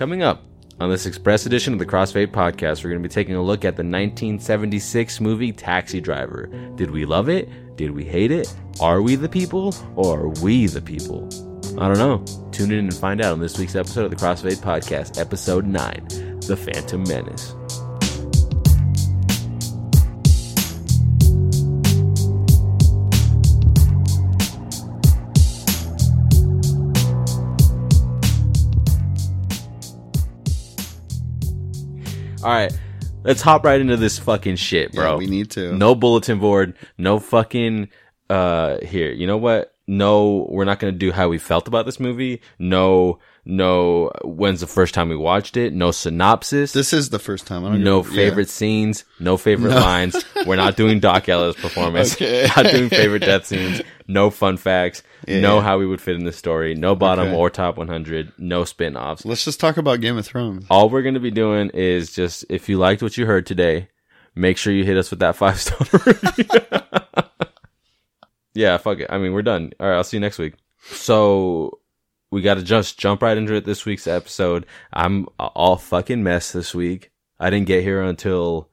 Coming up on this express edition of the Crossfade podcast, we're going to be taking a look at the 1976 movie Taxi Driver. Did we love it? Did we hate it? Are we the people or are we the people? I don't know. Tune in and find out on this week's episode of the Crossfade podcast, episode 9 The Phantom Menace. All right, let's hop right into this fucking shit, bro. Yeah, we need to. No bulletin board, no fucking uh here. You know what? No, we're not going to do how we felt about this movie. No, no, when's the first time we watched it? No synopsis. This is the first time. I don't no give- favorite scenes, no favorite lines. We're not doing Doc Ellis performance. Okay. not doing favorite death scenes. No fun facts. no Yeah. how we would fit in the story. No bottom Okay. or top 100. No spin-offs. Let's just talk about Game of Thrones. All we're going to be doing is just if you liked what you heard today, make sure you hit us with that five star review. yeah, fuck it. I mean, we're done. All right, I'll see you next week. So we got to just jump right into it this week's episode. I'm all fucking mess this week. I didn't get here until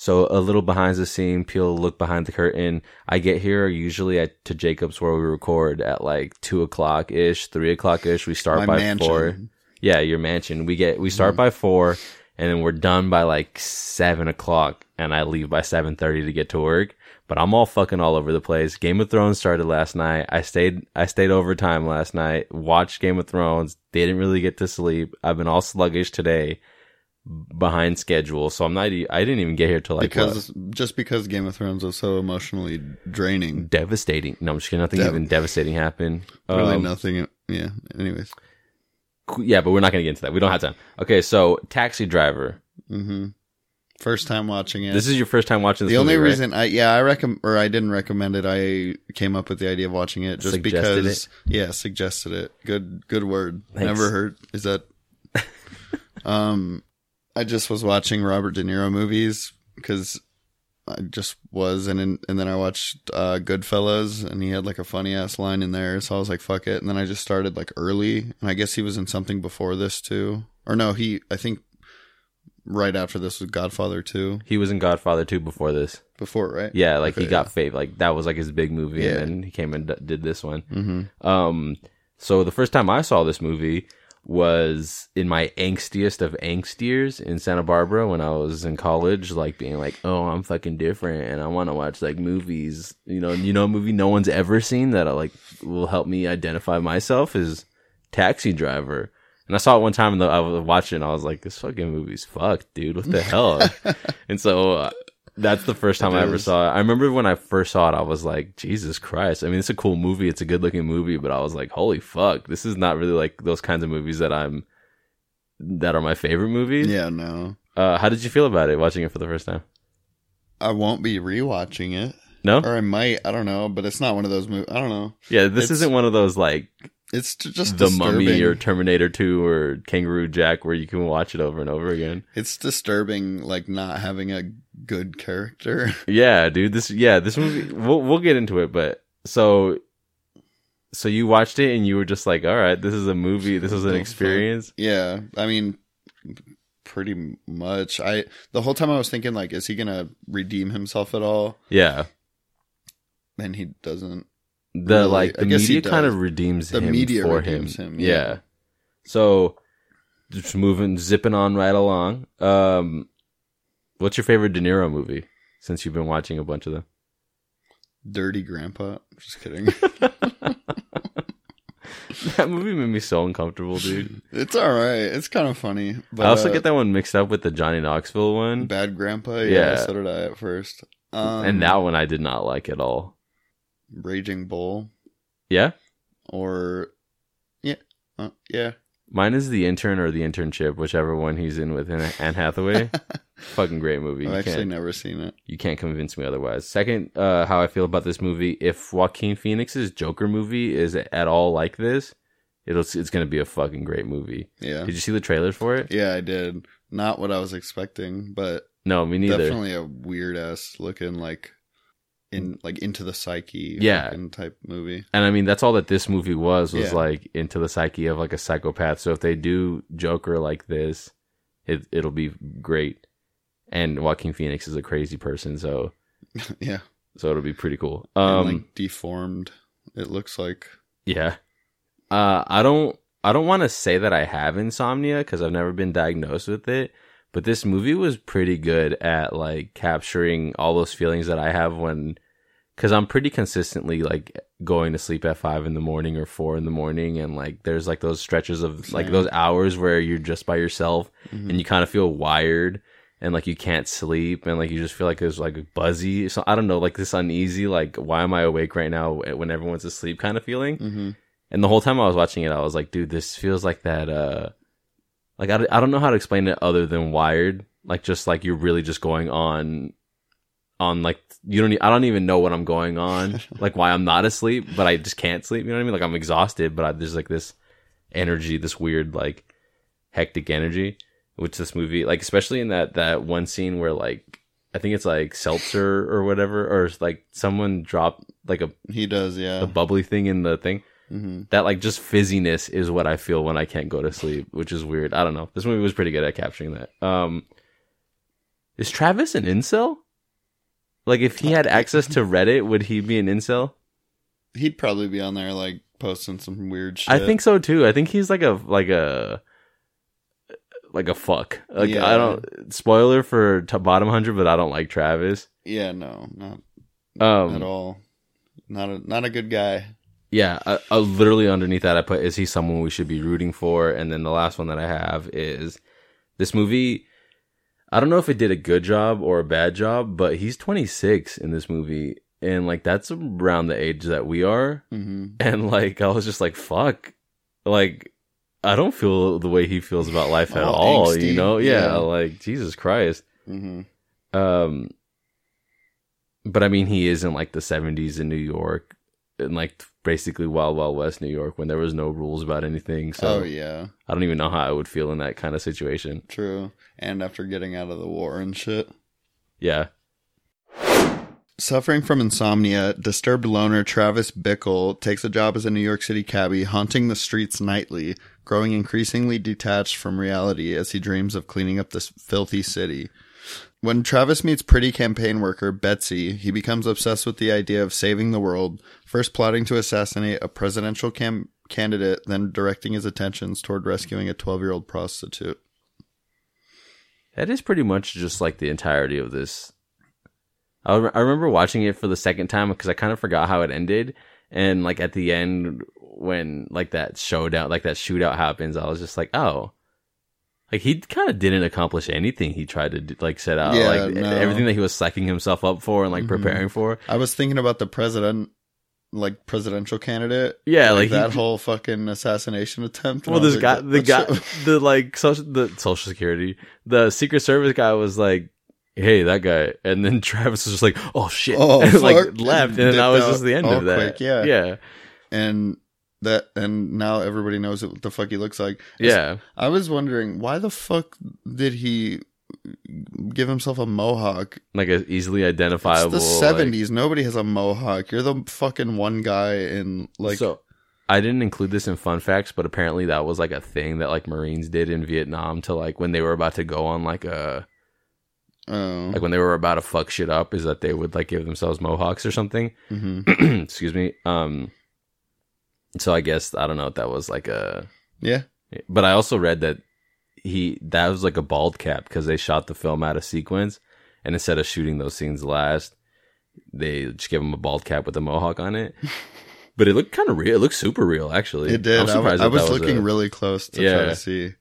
so a little behind the scene. Peel look behind the curtain. I get here usually at to Jacob's where we record at like two o'clock ish, three o'clock ish. We start My by mansion. four. Yeah, your mansion. We get we start mm-hmm. by four, and then we're done by like seven o'clock, and I leave by seven thirty to get to work. But I'm all fucking all over the place. Game of Thrones started last night. I stayed I stayed overtime last night. Watched Game of Thrones. Didn't really get to sleep. I've been all sluggish today, behind schedule. So I'm not. e- I didn't even get here till like what? because just because Game of Thrones was so emotionally draining, devastating. No, I'm just kidding. Nothing Dev- even devastating happened. really Um, nothing. Yeah. Anyways. Yeah, but we're not gonna get into that. We don't have time. Okay, so Taxi Driver. hmm First time watching it. This is your first time watching this. the only movie, right? reason I yeah I recommend or I didn't recommend it. I came up with the idea of watching it just Suggested because yeah suggested it. Good good word. Thanks. Never heard. Is that? um, I just was watching Robert De Niro movies because I just was, and in, and then I watched uh, Goodfellas, and he had like a funny ass line in there, so I was like, "Fuck it," and then I just started like early, and I guess he was in something before this too, or no, he I think right after this was Godfather two He was in Godfather 2 before this. before right Yeah, like he Okay, got fav Like that was like his big movie, Yeah. and then he came and d- did this one. Mm-hmm. Um, so the first time I saw this movie was in my angstiest of angst years in Santa Barbara when I was in college, like being like, "Oh, I'm fucking different, and I want to watch like movies." You know, you know, a movie no one's ever seen that uh, like will help me identify myself is Taxi Driver. And I saw it one time, and I was watching, and I was like, "This fucking movie's fucked, dude. What the hell?" and so uh, that's the first time It I ever is. saw it. I remember when I first saw it, I was like, Jesus Christ. I mean, it's a cool movie. It's a good looking movie, but I was like, holy fuck. This is not really like those kinds of movies that I'm, that are my favorite movies. Yeah, no, Uh, how did you feel about it watching it for the first time? I won't be rewatching it, No? or I might. I don't know, but it's not one of those movies. I don't know. Yeah, this It's- isn't one of those like It's just The disturbing. Mummy or Terminator 2 or Kangaroo Jack where you can watch it over and over again. It's disturbing, like not having a good character. Yeah, dude. This, yeah, this movie, we'll, we'll get into it, but so, so you watched it and you were just like, all right, this is a movie. This is an experience. yeah, I mean, pretty much. I the whole time I was thinking, like, is he gonna redeem himself at all? Yeah. And he doesn't. The Really? like the media kind of redeems The him media for redeems him. him, Yeah. yeah. So just moving zipping on right along. Um what's your favorite De Niro movie since you've been watching a bunch of them? Dirty Grandpa. Just kidding. that movie made me so uncomfortable, dude. it's all right. It's kind of funny. But I also uh, get that one mixed up with the Johnny Knoxville one. Bad Grandpa. Yeah, Yeah. so did I at first. Um, and that one I did not like at all. Raging Bull Yeah? or yeah, uh, yeah. Mine is the intern or the internship, whichever one he's in with Anne Hathaway. Fucking great movie. I've You actually never seen it. you can't convince me otherwise. Second, uh, how I feel about this movie: if Joaquin Phoenix's Joker movie is at all like this, it'll it's gonna be a fucking great movie. Yeah, Did you see the trailers for it? yeah, I did. Not what I was expecting, but No, me neither. definitely a weird ass looking like in like into the psyche, Yeah. type movie. and I mean that's all that this movie was was Yeah. like into the psyche of like a psychopath. So if they do Joker like this, it it'll be great. And Joaquin Phoenix is a crazy person, so yeah, so it'll be pretty cool. and, Um, like deformed. It looks like yeah. Uh, I don't I don't want to say that I have insomnia because I've never been diagnosed with it. But this movie was pretty good at like capturing all those feelings that I have when, because I'm pretty consistently like going to sleep at five in the morning or four in the morning, and like there's like those stretches of like those hours where you're just by yourself Mhm. and you kind of feel wired and like you can't sleep and like you just feel like there's like a buzzy. So I don't know, like this uneasy, like why am I awake right now when everyone's asleep kind of feeling. Mhm. And the whole time I was watching it, I was like, dude, this feels like that. Uh, like I, I don't know how to explain it other than wired. Like just like you're really just going on, on like you don't. I don't even know what I'm going on. like why I'm not asleep, but I just can't sleep. You know what I mean? Like I'm exhausted, but I, there's like this energy, this weird like hectic energy, which this movie, like especially in that that one scene where like I think it's like seltzer or whatever, or like someone dropped like a, he does. Yeah. a bubbly thing in the thing hmm that like just fizziness is what I feel when I can't go to sleep, which is weird. I don't know. This movie was pretty good at capturing that. Um, is Travis an incel? Like, if he had access to Reddit, would he be an incel? He'd probably be on there like posting some weird shit. I think so too. I think he's like a like a like a fuck. Like Yeah. I don't spoiler for bottom hundred, but I don't like Travis. Yeah, no, not Um, at all. Not a not a good guy. Yeah, uh, uh, literally underneath that, I put, is he someone we should be rooting for? And then the last one that I have is this movie. I don't know if it did a good job or a bad job, but he's 26 in this movie. And like, that's around the age that we are. hmm And like, I was just like, fuck. Like, I don't feel the way he feels about life at All all, you know? Yeah, yeah. like, Jesus Christ. hmm Um, but I mean, he is in like the 70s in New York, in like basically Wild Wild West New York when there was no rules about anything. So oh yeah, I don't even know how I would feel in that kind of situation. true. And after getting out of the war and shit. Yeah. Suffering from insomnia, disturbed loner Travis Bickle takes a job as a New York City cabbie, haunting the streets nightly, growing increasingly detached from reality as he dreams of cleaning up this filthy city. When Travis meets pretty campaign worker Betsy, he becomes obsessed with the idea of saving the world, first plotting to assassinate a presidential cam- candidate, then directing his attentions toward rescuing a 12 year old prostitute. That is pretty much just like the entirety of this. I, rem- I remember watching it for the second time because I kind of forgot how it ended. And like at the end, when like that showdown, like that shootout happens, I was just like, oh, like he kind of didn't accomplish anything he tried to do, like set out, Yeah, like no. everything that he was psyching himself up for and like Mhm. preparing for. I was thinking about the president, like presidential candidate. Yeah, like, like, he- that whole fucking assassination attempt. Well, this like, guy, the guy, the like social, the social security, the Secret Service guy was like, "Hey, that guy," and then Travis was just like, "Oh shit," Oh, and like left, and And then that was just the end out of that. quick, yeah. yeah, and that, and now everybody knows what the fuck he looks like. yeah. I was wondering why the fuck did he give himself a mohawk? Like a easily It's identifiable. the like- seventies. Nobody has a mohawk. You're the fucking one guy in like. so, I didn't include this in fun facts, but apparently that was like a thing that like Marines did in Vietnam to like when they were about to go on like a oh, like when they were about to fuck shit up, is that they would like give themselves mohawks or something. mhm. Excuse me. Um. So I guess I don't know if that was like a yeah. But I also read that he that was like a bald cap because they shot the film out of sequence, and instead of shooting those scenes last, they just gave him a bald cap with a mohawk on it. but it looked kind of real. It looked super real, actually. It did. I, surprised I was looking a- really close to Yeah. try to see.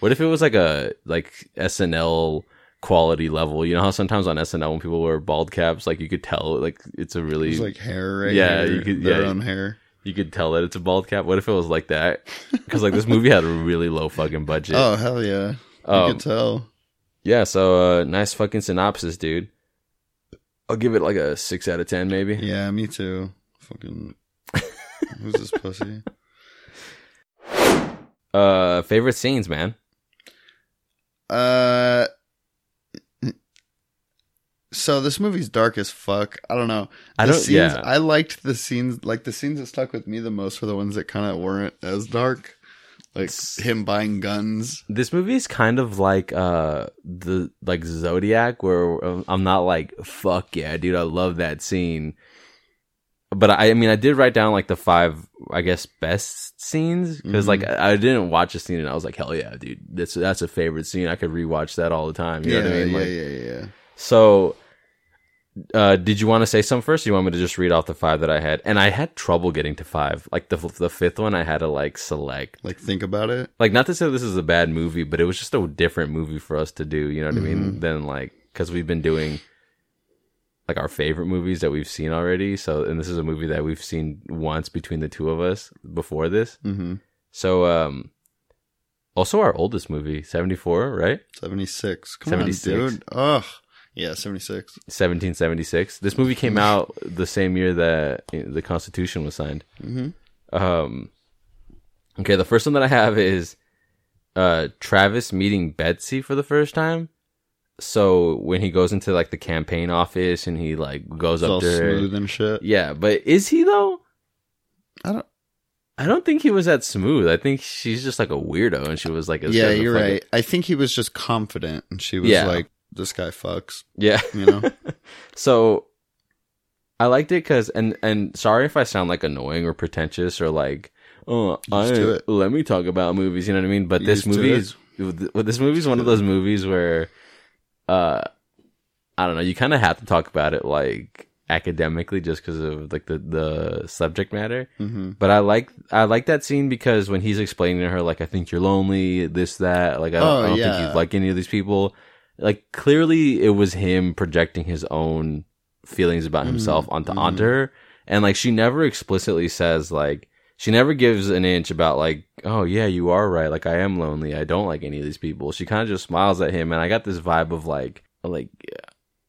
what if it was like a like SNL quality level? You know how sometimes on SNL when people wear bald caps, like you could tell like it's a really It's like hair right Yeah, here, you could- their yeah. own hair. You could tell that it's a bald cap. What if it was like that? Because like this movie had a really low fucking budget. Oh hell yeah! You Um, could tell. Yeah, so uh nice fucking synopsis, dude. I'll give it like a six out of ten, maybe. Yeah, me too. Fucking. Who's this pussy? Uh favorite scenes, man. Uh, So this movie's dark as fuck. I don't know. I don't- Scenes, yeah. I liked the scenes. Like the scenes that stuck with me the most were the ones that kind of weren't as dark. Like him buying guns. This movie is kind of like uh the like Zodiac, where um, I'm not like fuck yeah, dude, I love that scene. But I, I mean, I did write down like the five, I guess, best scenes because like I didn't watch a scene and I was like, hell yeah, dude, that's that's a favorite scene. I could rewatch that all the time. You yeah, know what I mean? yeah, yeah, yeah. So, uh, did you want to say some first? Or you want me to just read off the five that I had? And I had trouble getting to five. Like the the fifth one, I had to like select. Like think about it. Like not to say this is a bad movie, but it was just a different movie for us to do. You know what I mean? Than like because we've been doing like our favorite movies that we've seen already. So, and this is a movie that we've seen once between the two of us before this. Mm-hmm. So, um, also our oldest movie, seventy four, right? Seventy six. Come 76. on, dude. Ugh. Yeah, seventy six. 1776. This movie came out the same year that the Constitution was signed. Mhm. Um, okay, the first one that I have is uh, Travis meeting Betsy for the first time. So when he goes into like the campaign office and he like goes It's up there, smooth and shit. yeah, but is he though? I don't. I don't think he was that smooth. I think she's just like a weirdo, and she was like, Yeah, you're right. I think he was just confident, and she was Yeah. like, "This guy fucks," Yeah, you know. So I liked it because, and and sorry if I sound like annoying or pretentious or like, oh, I Used to it. let me talk about movies. You know what I mean? But this Used movie is this movie is one of those movies where, uh, I don't know. You kind of have to talk about it like academically just because of like the the subject matter. hmm But I like I like that scene because when he's explaining to her like I think you're lonely, this that, like I don't, Oh, I don't yeah. think you like any of these people. Like clearly it was him projecting his own feelings about himself onto mhm. onto her, and like she never explicitly says like she never gives an inch about like oh yeah you are right like I am lonely I don't like any of these people. She kind of just smiles at him, and I got this vibe of like like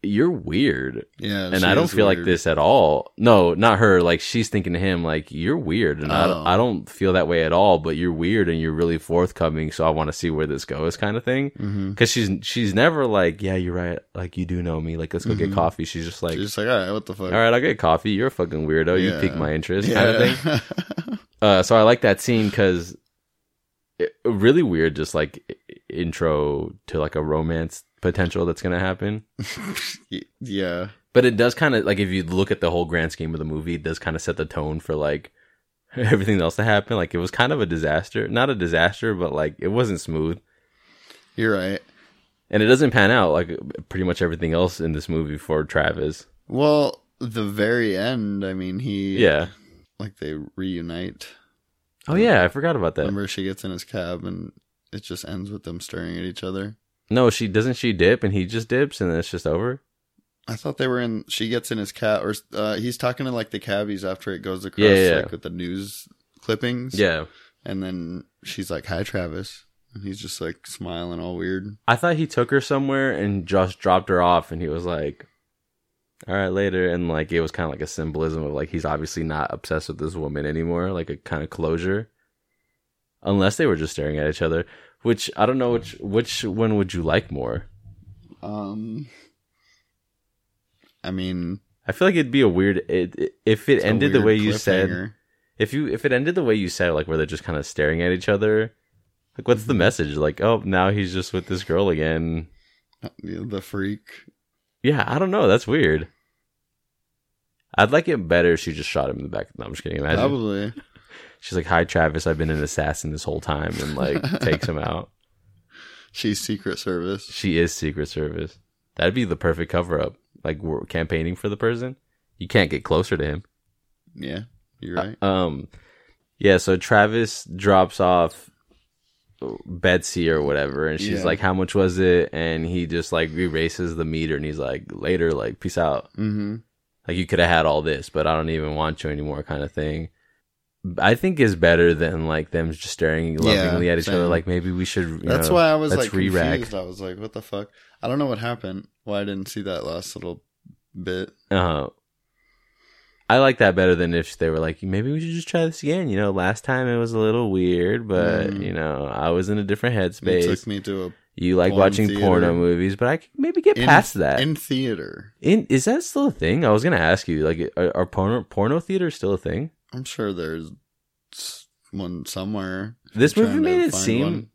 you're weird Yeah, and I don't feel like this at all. No, not her. Like she's thinking to him, like you're weird, and I, Oh. don't, I don't feel that way at all. But you're weird, and you're really forthcoming. So I want to see where this goes, kind of thing. Mhm. Because she's she's never like, yeah, you're right. Like you do know me. Like let's go get Mhm. coffee. She's just like, She's just like, all right, what the fuck? all right, I'll get coffee. You're a fucking weirdo. You pique my interest, kind of thing. Uh, so I like that scene because really weird, just like intro to like a romance potential that's gonna happen. yeah. But it does kind of like if you look at the whole grand scheme of the movie, it does kind of set the tone for like everything else to happen. Like it was kind of a disaster, not a disaster, but like it wasn't smooth, You're right. and it doesn't pan out like pretty much everything else in this movie for Travis. Well, the very end, I mean, he Yeah. like they reunite. Oh yeah, I forgot about that. Remember, she gets in his cab and it just ends with them staring at each other. No, she doesn't. She dip, and he just dips, and then it's just over. I thought they were in. She gets in his cab, or uh, he's talking to like the cabbies after it goes across, Yeah, yeah, like yeah. with the news clippings. Yeah, and then she's like, "Hi, Travis," and he's just like smiling, all weird. I thought he took her somewhere and just dropped her off, and he was like, "All right, later," and like it was kind of like a symbolism of like he's obviously not obsessed with this woman anymore, like a kind of closure. Unless they were just staring at each other, which I don't know which which one would you like more. Um, I mean, I feel like it'd be a weird it, it- if it ended the way you said. If you if it ended the way you said, like where they're just kind of staring at each other, like what's the Mm-hmm. message? Like, oh, now he's just with this girl again. the freak. Yeah, I don't know. That's weird. I'd like it better if she just shot him in the back. No, I'm just kidding. Imagine Probably. She's like, "Hi, Travis. I've been an assassin this whole time," and like takes him out. She's Secret Service. She is Secret Service. That'd be the perfect cover up. Like we're campaigning for the person. You can't get closer to him. Yeah, you're right. Um, yeah. So Travis drops off Betsy or whatever, and she's Yeah. like, "How much was it?" And he just like erases the meter, and he's like, "Later, like, peace out." mm-hmm. Like you could have had all this, but I don't even want you anymore, kind of thing. I think is better than like them just staring lovingly Yeah, at each other. Like maybe we should. You That's know, why I was like re-rack. confused. I was like, "What the fuck?" I don't know what happened. Why I didn't see that last little bit. Uh, huh. I like that better than if they were like, maybe we should just try this again. You know, last time it was a little weird, but Mm. you know, I was in a different It headspace. took me to a You like Porn watching theater. porno movies, but I can maybe get In- past that. in theater. In is that still a thing? I was gonna ask you. Like, are, are porno porno theaters still a thing? I'm sure there's one somewhere. This I'm movie made it seem. one.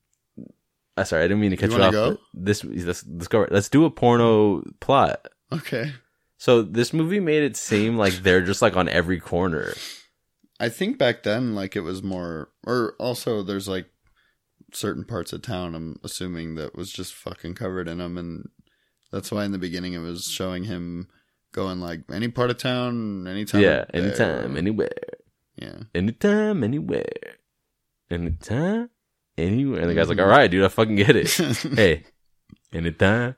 Uh, sorry, I didn't mean to cut You you, off. go? This let's let's go. Let's do a porno plot. Okay. So this movie made it seem like they're just like on every corner. I think back then, like it was more, or also there's like certain parts of town. I'm assuming that was just fucking covered in them, and that's why in the beginning it was showing him going like any part of town, anytime. yeah, anytime, anywhere, yeah. anytime, anywhere, anytime, anywhere. And the guy's like, "All right, dude, I fucking get it." hey, anytime,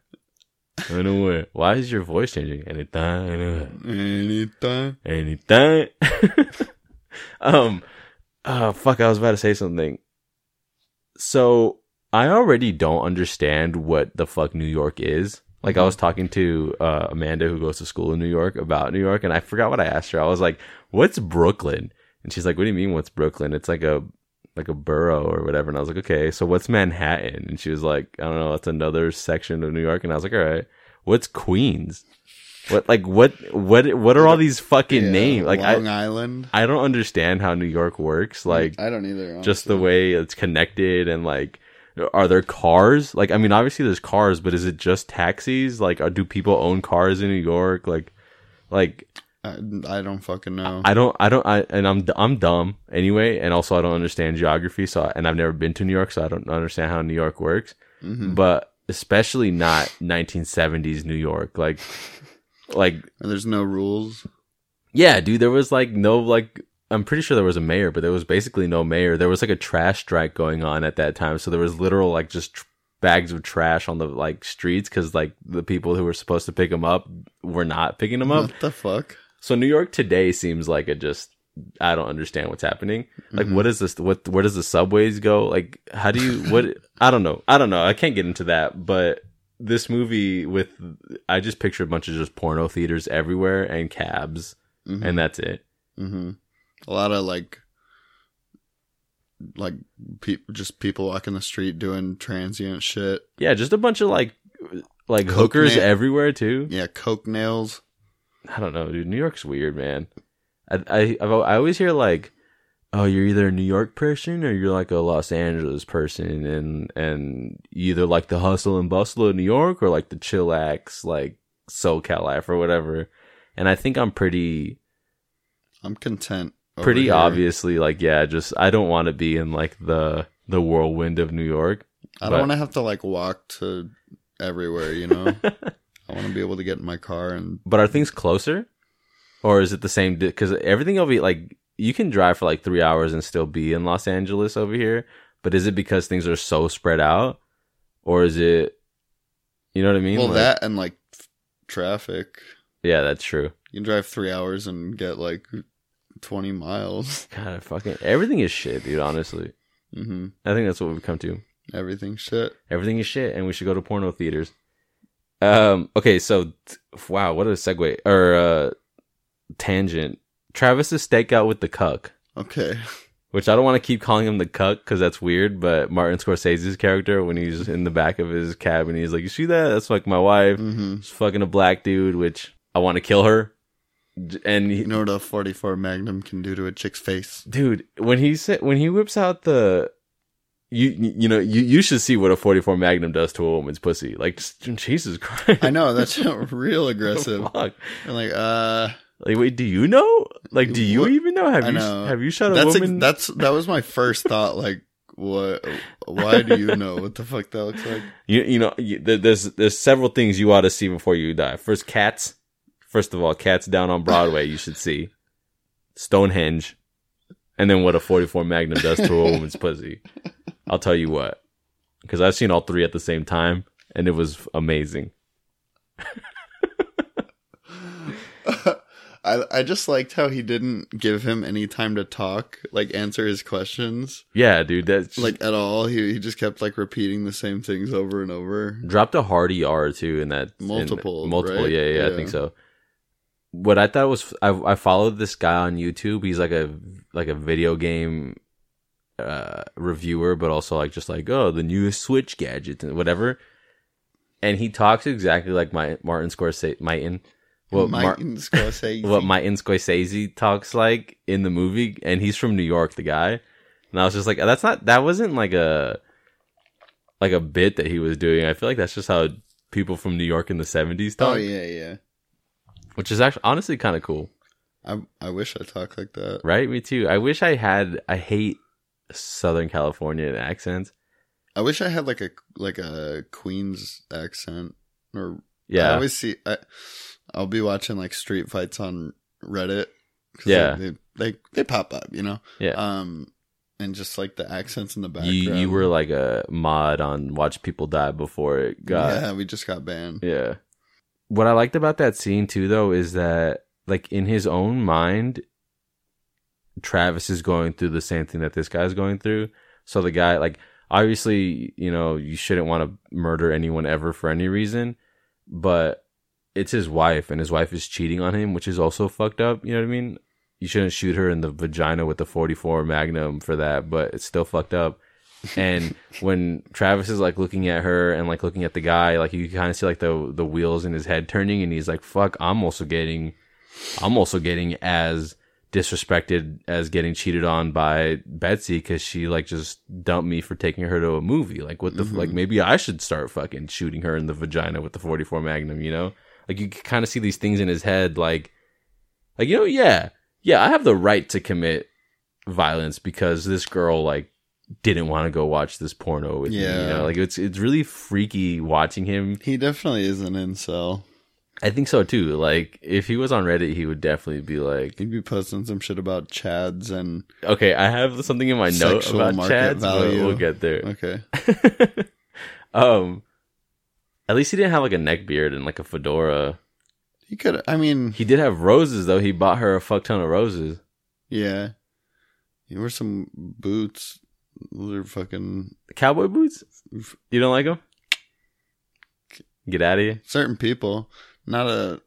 anywhere. Why is your voice changing? Anytime, anywhere. anytime. Anytime. um, oh fuck! I was about to say something. So I already don't understand what the fuck New York is. Like I was talking to uh, Amanda, who goes to school in New York, about New York, and I forgot what I asked her. I was like, "What's Brooklyn?" And she's like, "What do you mean? What's Brooklyn? It's like a like a borough or whatever." And I was like, "Okay, so what's Manhattan?" And she was like, "I don't know. It's another section of New York." And I was like, "All right, what's Queens?" What like what what what are all these fucking Yeah, names? Like I Long Island. I don't understand how New York works. Like I don't either. just the way it's connected and like are there cars? Like I mean obviously there's cars, but is it just taxis? Like are, do people own cars in New York? Like like I, I don't fucking know. I don't I don't I and I'm I'm dumb anyway and also I don't understand geography so and I've never been to New York so I don't understand how New York works. Mhm. But especially not 1970s New York. Like like And there's no rules. Yeah, dude, there was like no like I'm pretty sure there was a mayor, but there was basically no mayor. There was like a trash strike going on at that time, so there was literal like just tr- bags of trash on the like streets because like the people who were supposed to pick them up were not picking them up. What the fuck? So New York today seems like it just I don't understand what's happening. Like what is this what where does the subways go? Like how do you what I don't know. I don't know. I can't get into that, but this movie with I just picture a bunch of just porno theaters everywhere and cabs Mhm. and that's it. hmm A lot of like, like pe- just people walking the street doing transient shit. Yeah, just a bunch of like like Coke hookers na- everywhere too. Yeah, coke nails. I don't know, dude. New York's weird, man. I I I've, always hear like, oh, you're either a New York person or you're like a Los Angeles person, and and either like the hustle and bustle of New York or like the chillax like SoCal life or whatever. And I think I'm pretty I'm content. pretty here. obviously like yeah, just I don't want to be in like the the whirlwind of New York. I don't want to have to like walk to everywhere. You know, I want to be able to get in my car and But are things closer, or is it the same? Because everything will be like you can drive for like three hours and still be in Los Angeles over here. But is it because things are so spread out, or is it? You know what I mean? well Like- that and like f- traffic. Yeah, that's true. You can drive three hours and get like twenty miles. God, fucking everything is shit, dude. Honestly, hmm I think that's what we've come to. Everything shit. Everything is shit, and we should go to porno theaters. Um. Okay. So, wow, what a segue or uh, tangent. Travis's stakeout with the cuck. Okay. Which I don't want to keep calling him the cuck because that's weird. But Martin Scorsese's character, when he's in the back of his cabin, he's like, "You see that? That's like my wife. hmm She's fucking a black dude, which I want to kill her." And he, You know what a 44 Magnum can do to a chick's face? dude, when he said when he whips out the, you you know you you should see what a forty four Magnum does to a woman's pussy. Like Jesus Christ, I know that's real aggressive. I'm like, uh, Like, wait, do you know? Like, do you What- even know? Have I you know. have you shot a that's woman? that's that was my first thought. Like, what? Why do you know what the fuck that looks like? You you know you, there's there's several things you ought to see before you die. First, cats. First of all, cats down on Broadway. You should see Stonehenge, and then what a 44 Magnum does to a woman's pussy. I'll tell you what, because I've seen all three at the same time, and it was amazing. I I just liked how he didn't give him any time to talk, like answer his questions, Yeah, dude, that's like at all. He he just kept like repeating the same things over and over. dropped a hearty R too in that in- Multiple, multiple. right? Yeah, yeah, I think so. What I thought was I I followed this guy on YouTube. He's like a like a video game uh, reviewer, but also like just like oh the newest Switch gadgets and whatever. And he talks exactly like my Martin Scorsese, Martin, what Mar- Martin Scorsese. what Martin Scorsese talks like in the movie, and he's from New York, the guy. And I was just like, that's not that wasn't like a like a bit that he was doing. I feel like that's just how people from New York in the seventies talk, oh yeah, yeah. which is actually honestly kind of cool, I I wish I talked like that. right? Me too. I wish I had. I hate Southern California accents. I wish I had like a like a Queens accent or yeah. I always see I, I'll be watching like street fights on Reddit. Yeah. they, they they pop up, you know. yeah. Um, and just like the accents in the background. you you were like a mod on Watch People Die before it got yeah, we just got banned. Yeah. What I liked about that scene too though is that like in his own mind Travis is going through the same thing that this guy's going through. So the guy like obviously, you know, you shouldn't want to murder anyone ever for any reason, but it's his wife and his wife is cheating on him, which is also fucked up, you know what I mean? You shouldn't shoot her in the vagina with the 44 Magnum for that, but it's still fucked up. And when Travis is like looking at her and like looking at the guy, like you kind of see like the the wheels in his head turning, and he's like, "Fuck, I'm also getting, I'm also getting as disrespected as getting cheated on by Betsy because she like just dumped me for taking her to a movie. Like, what the f- like? Mm-hmm. Maybe I should start fucking shooting her in the vagina with the 44 Magnum. You know, like you kind of see these things in his head, like, like you know, yeah, yeah, I have the right to commit violence because this girl like didn't want to go watch this porno with me. You know, like it's it's really freaky watching him. He definitely is an incel. I think so too. Like if he was on Reddit, he would definitely be like, He'd be posting some shit about Chads and okay, I have something in my note Sexual about market Chads, but value. we'll get there. okay. um, at least he didn't have like a neck beard and like a fedora. He could. I mean, He did have roses though. He bought her a fuck ton of roses. yeah. He wore some boots. Those are fucking Cowboy boots. You don't like them? Get out of here. certain people. Not a,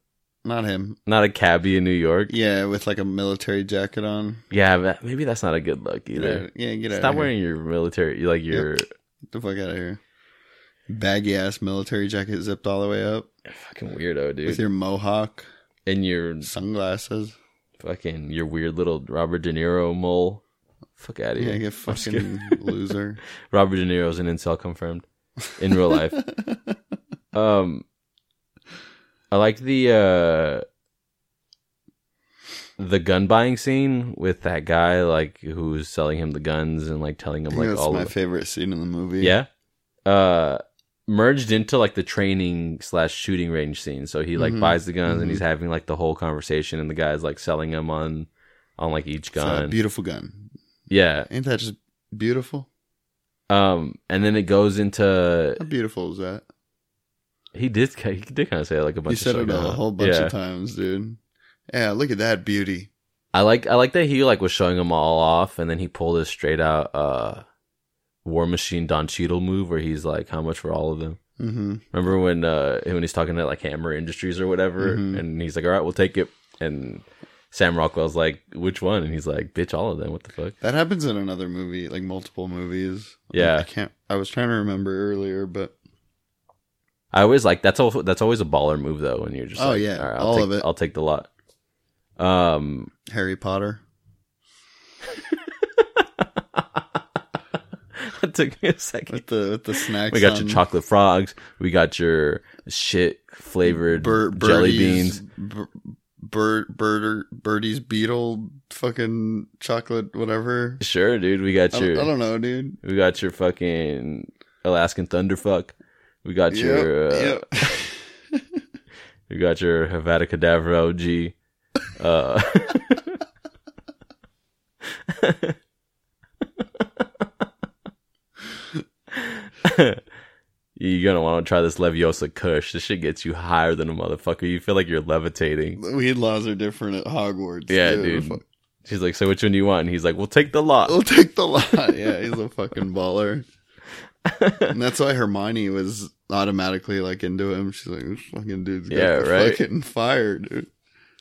not him. Not a cabbie in New York. Yeah, with like a military jacket on. Yeah, but maybe that's not a good look either. Yeah, get out. Stop of here. wearing your military, like your Get the fuck out of here. Baggy ass military jacket zipped all the way up fucking weirdo, dude. with your mohawk, and your sunglasses. fucking your weird little Robert De Niro mole. Fuck out of Yeah, here. get I'm just fucking loser. Robert De Niro's an incel confirmed in real life. Um, I like the uh the gun buying scene with that guy like who's selling him the guns and like telling him like that's all my of favorite scene in the movie. yeah uh merged into like the training slash shooting range scene so he like Mhm. buys the guns and Mhm. he's having like the whole conversation and the guy's like selling him on on like each It's a gun beautiful gun. yeah Ain't that just beautiful? um and then it goes into How beautiful is that? He did he did kind of say it like a bunch You said of it a whole bunch yeah. of times, dude. Yeah, look at that beauty. I like I like that he like was showing them all off, and then he pulled his straight out uh War Machine Don Cheadle move where he's like, "How much for all of them?" Mm-hmm. Remember when uh when he's talking to like Hammer Industries or whatever, Mhm. and he's like, "All right, we'll take it," and Sam Rockwell's like, "Which one?" And he's like, "Bitch, all of them. What the fuck?" That happens in another movie, like multiple movies. Yeah. I can't. I was trying to remember earlier, but I always like that's also that's always a baller move though, when you're just Oh, like, yeah, all, right, all take, of it. I'll take the lot. Um, Harry Potter. it took me a second. with the with the snacks. We got on your chocolate frogs. We got your shit flavored bir- jelly beans. bir- bird birder birdie's beetle fucking chocolate whatever. Sure, dude. We got I your don't, I don't know, dude. we got your fucking Alaskan thunderfuck. We got your uh, Yep, yep. we got your Havana Cadaver OG. Uh, You're gonna want to try this Leviosa Kush. This shit gets you higher than a motherfucker. You feel like you're levitating. The weed laws are different at Hogwarts. Yeah, dude. Fuck. She's like, "So which one do you want?" And he's like, "We'll take the lot." We'll take the lot. Yeah, he's a fucking baller. and that's why Hermione was automatically like into him. She's like, this fucking dude's got Yeah, the right? fucking fire, dude.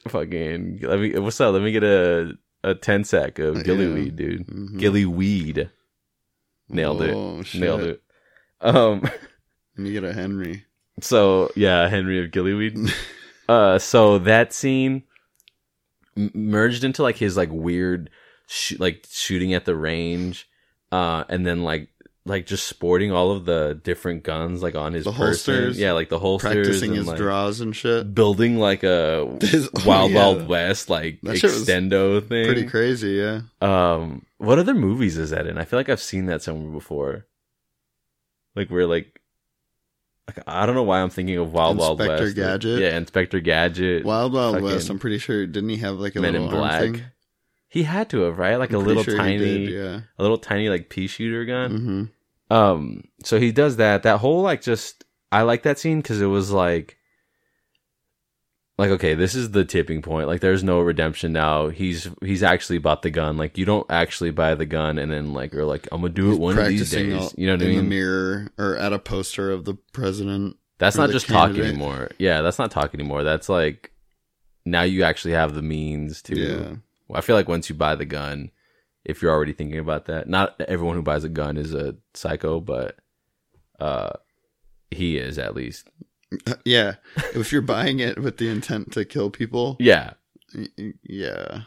Fucking let me. What's up? Let me get a a ten sack of Yeah. gillyweed, dude. Mhm. Gillyweed. Nailed Oh, it. shit. Nailed it. Um. Let me get a Henry. So yeah, Henry of Gillyweed. uh, so that scene merged into like his like weird, sh- like shooting at the range, uh, and then like like just sporting all of the different guns like on his The person. holsters. Yeah, like the holsters, Practicing and, his like, draws and shit. building like a This- oh, Wild yeah. Wild West like That extendo thing. Pretty crazy, yeah. Um, what other movies is that in? I feel like I've seen that somewhere before. Like where like, like I don't know why I'm thinking of Wild Wild Inspector West. Gadget? Yeah, Inspector Gadget. Wild Wild West. I'm pretty sure. Didn't he have like a Men little in Black. thing? He had to have right, like I'm a little sure tiny, did, yeah. a little tiny like pea shooter gun. hmm Um, so he does that. That whole like just I like that scene because it was like, like okay, this is the tipping point. Like there's no redemption now. He's he's actually bought the gun. Like you don't actually buy the gun and then like or like I'm gonna do it one of these days. all- You know what I in the mirror or at a poster of the president. That's not just talk anymore. Yeah, that's not talk anymore. That's like now you actually have the means to. Yeah. I feel like once you buy the gun, if you're already thinking about that, not everyone who buys a gun is a psycho, but uh, he is at least. Yeah. if you're buying it with the intent to kill people, Yeah, yeah.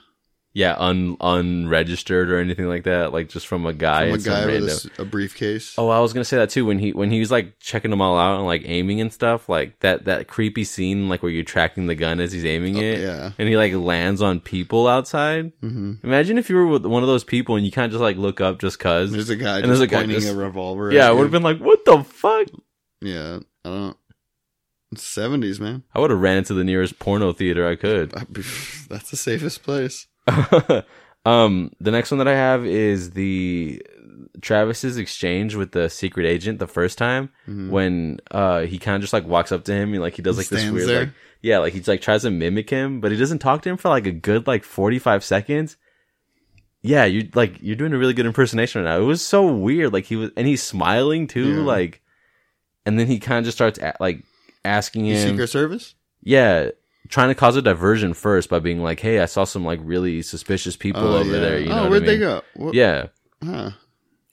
Yeah, un unregistered or anything like that. Like just from a guy. From a guy with a a, briefcase. Oh, I was gonna say that too. When he when he was like checking them all out and like aiming and stuff, like that that creepy scene, like where you're tracking the gun as he's aiming it, Oh, yeah. and he like lands on people outside. hmm Imagine if you were with one of those people and you kind of just like look up just cause. There's a guy And just there's a guy pointing just- a revolver. yeah, I would have been like, what the fuck? Yeah, I don't. Seventies, man. I would have ran into the nearest porno theater I could. That's the safest place. um, the next one that I have is the Travis's exchange with the secret agent the first time Mhm. when uh he kind of just like walks up to him and like he does like this weird there? like yeah like he's like tries to mimic him but he doesn't talk to him for like a good like 45 seconds yeah you like you're doing a really good impersonation right now it was so weird like he was and he's smiling too Yeah. like and then he kind of just starts like asking The him Secret Service. yeah trying to cause a diversion first by being like hey i saw some like really suspicious people Oh, over yeah. there you know oh, where'd I they go? What, yeah. Huh.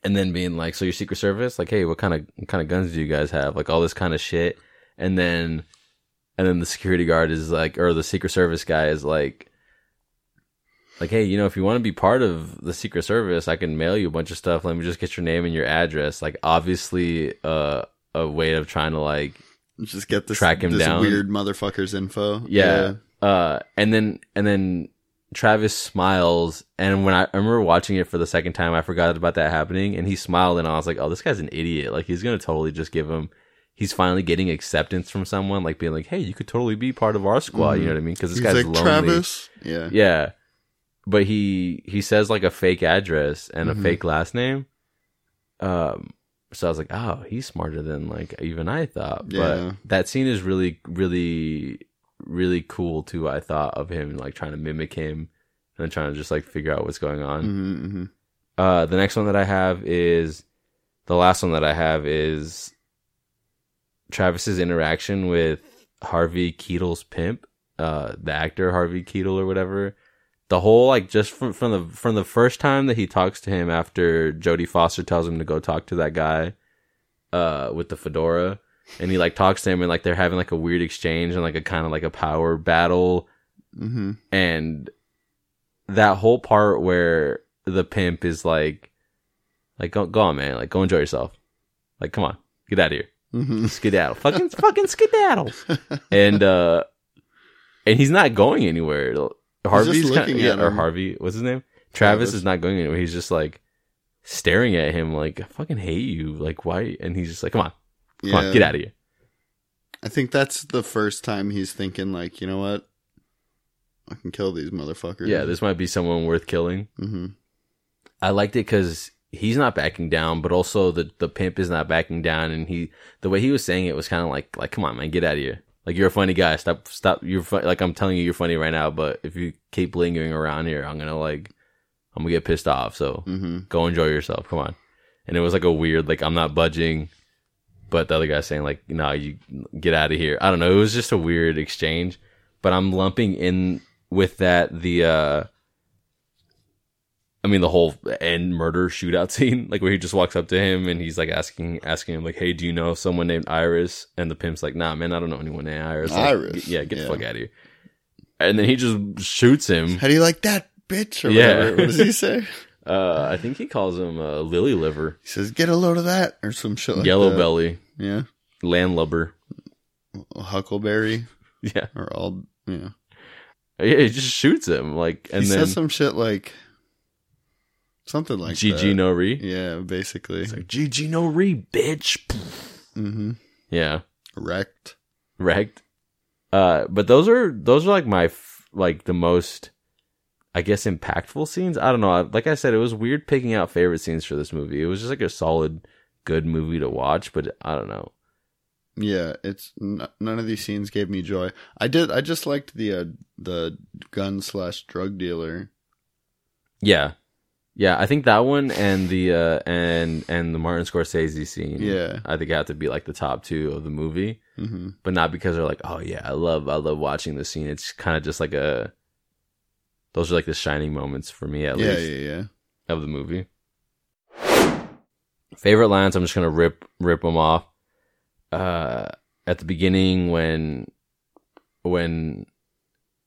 and then being like so your secret service? Like hey what kind of what kind of guns do you guys have? Like all this kind of shit. And then and then the security guard is like or the secret service guy is like like hey you know if you want to be part of the secret service i can mail you a bunch of stuff. Let me just get your name and your address. Like obviously uh a way of trying to like Just get this Track him this down. weird motherfucker's info. yeah. Uh, and then and then Travis smiles, and when I, I remember watching it for the second time, I forgot about that happening, and he smiled, and I was like, "Oh, this guy's an idiot! Like he's gonna totally just give him." He's finally getting acceptance from someone, like being like, "Hey, you could totally be part of our squad." You know what I mean? Because this Mm-hmm. He's guy's like lonely. Travis. Yeah. Yeah, but he he says like a fake address and Mhm. a fake last name. Um, so I was like, oh, he's smarter than like even I thought. Yeah. But that scene is really, really, really cool too. I thought of him like trying to mimic him and then trying to just like figure out what's going on. hmm hmm Uh, the next one that I have is the last one that I have is Travis's interaction with Harvey Keitel's pimp, uh, the actor Harvey Keitel or whatever. The whole like just from from the from the first time that he talks to him after Jodie Foster tells him to go talk to that guy, uh, with the fedora, and he like talks to him and like they're having like a weird exchange and like a kind of like a power battle. Hmm and that whole part where the pimp is like like go, go on man. Like go enjoy yourself. Like come on. Get out of here. Hmm skedaddle. Fucking fucking skedaddle. And uh and he's not going anywhere harvey's kind looking yeah, at or harvey what's his name? Travis. Travis. is not going anywhere. He's just like staring at him like i fucking hate you. Like why? And he's just like come on. Come on. Get out of here. I think that's the first time he's thinking like, you know what? I can kill these motherfuckers. yeah this might be someone worth killing. Hmm I liked it because he's not backing down, but also the the pimp is not backing down, and he the way he was saying it was kind of like like come on man, get out of here. Like you're a funny guy. Stop stop. You're fu- like I'm telling you, you're funny right now. But if you keep lingering around here, I'm gonna like I'm gonna get pissed off. So hmm go enjoy yourself. Come on. And it was like a weird like I'm not budging, but the other guy saying like no, you get out of here. I don't know. It was just a weird exchange. But I'm lumping in with that the uh I mean, the whole end murder shootout scene, like where he just walks up to him and he's like asking, asking him like, "Hey, do you know someone named Iris?" And the pimp's like, "Nah, man, I don't know anyone named Iris." Like, Iris? Yeah, get Yeah. the fuck out of here. And then he just shoots him. How do you like that, bitch? Or Yeah. whatever. What does he say? Uh, I think he calls him uh, Lily Liver, He says, "Get a load of that," or some shit like Yellow that. Belly, Yeah, Landlubber. Huckleberry Yeah, or all. Yeah, yeah, he just shoots him like, and he then says some shit like something like GG that. no re. Yeah, basically. It's like GG no re, bitch. mm-hmm. Yeah, Wrecked. wrecked. Uh, but those are those are like my f- like the most, I guess, impactful scenes. I don't know. I- Like I said, it was weird picking out favorite scenes for this movie. It was just like a solid, good movie to watch. But I don't know. Yeah, it's n- none of these scenes gave me joy. I did. I just liked the uh, the gun slash drug dealer. Yeah, yeah. I think that one and the uh and and the Martin Scorsese scene. Yeah. I think have to be like the top two of the movie. hmm but not because they're like, oh yeah, I love I love watching this scene. It's kind of just like a those are like the shining moments for me at Yeah, least yeah, yeah. of the movie. Favorite lines, I'm just gonna rip rip them off. Uh, at the beginning when when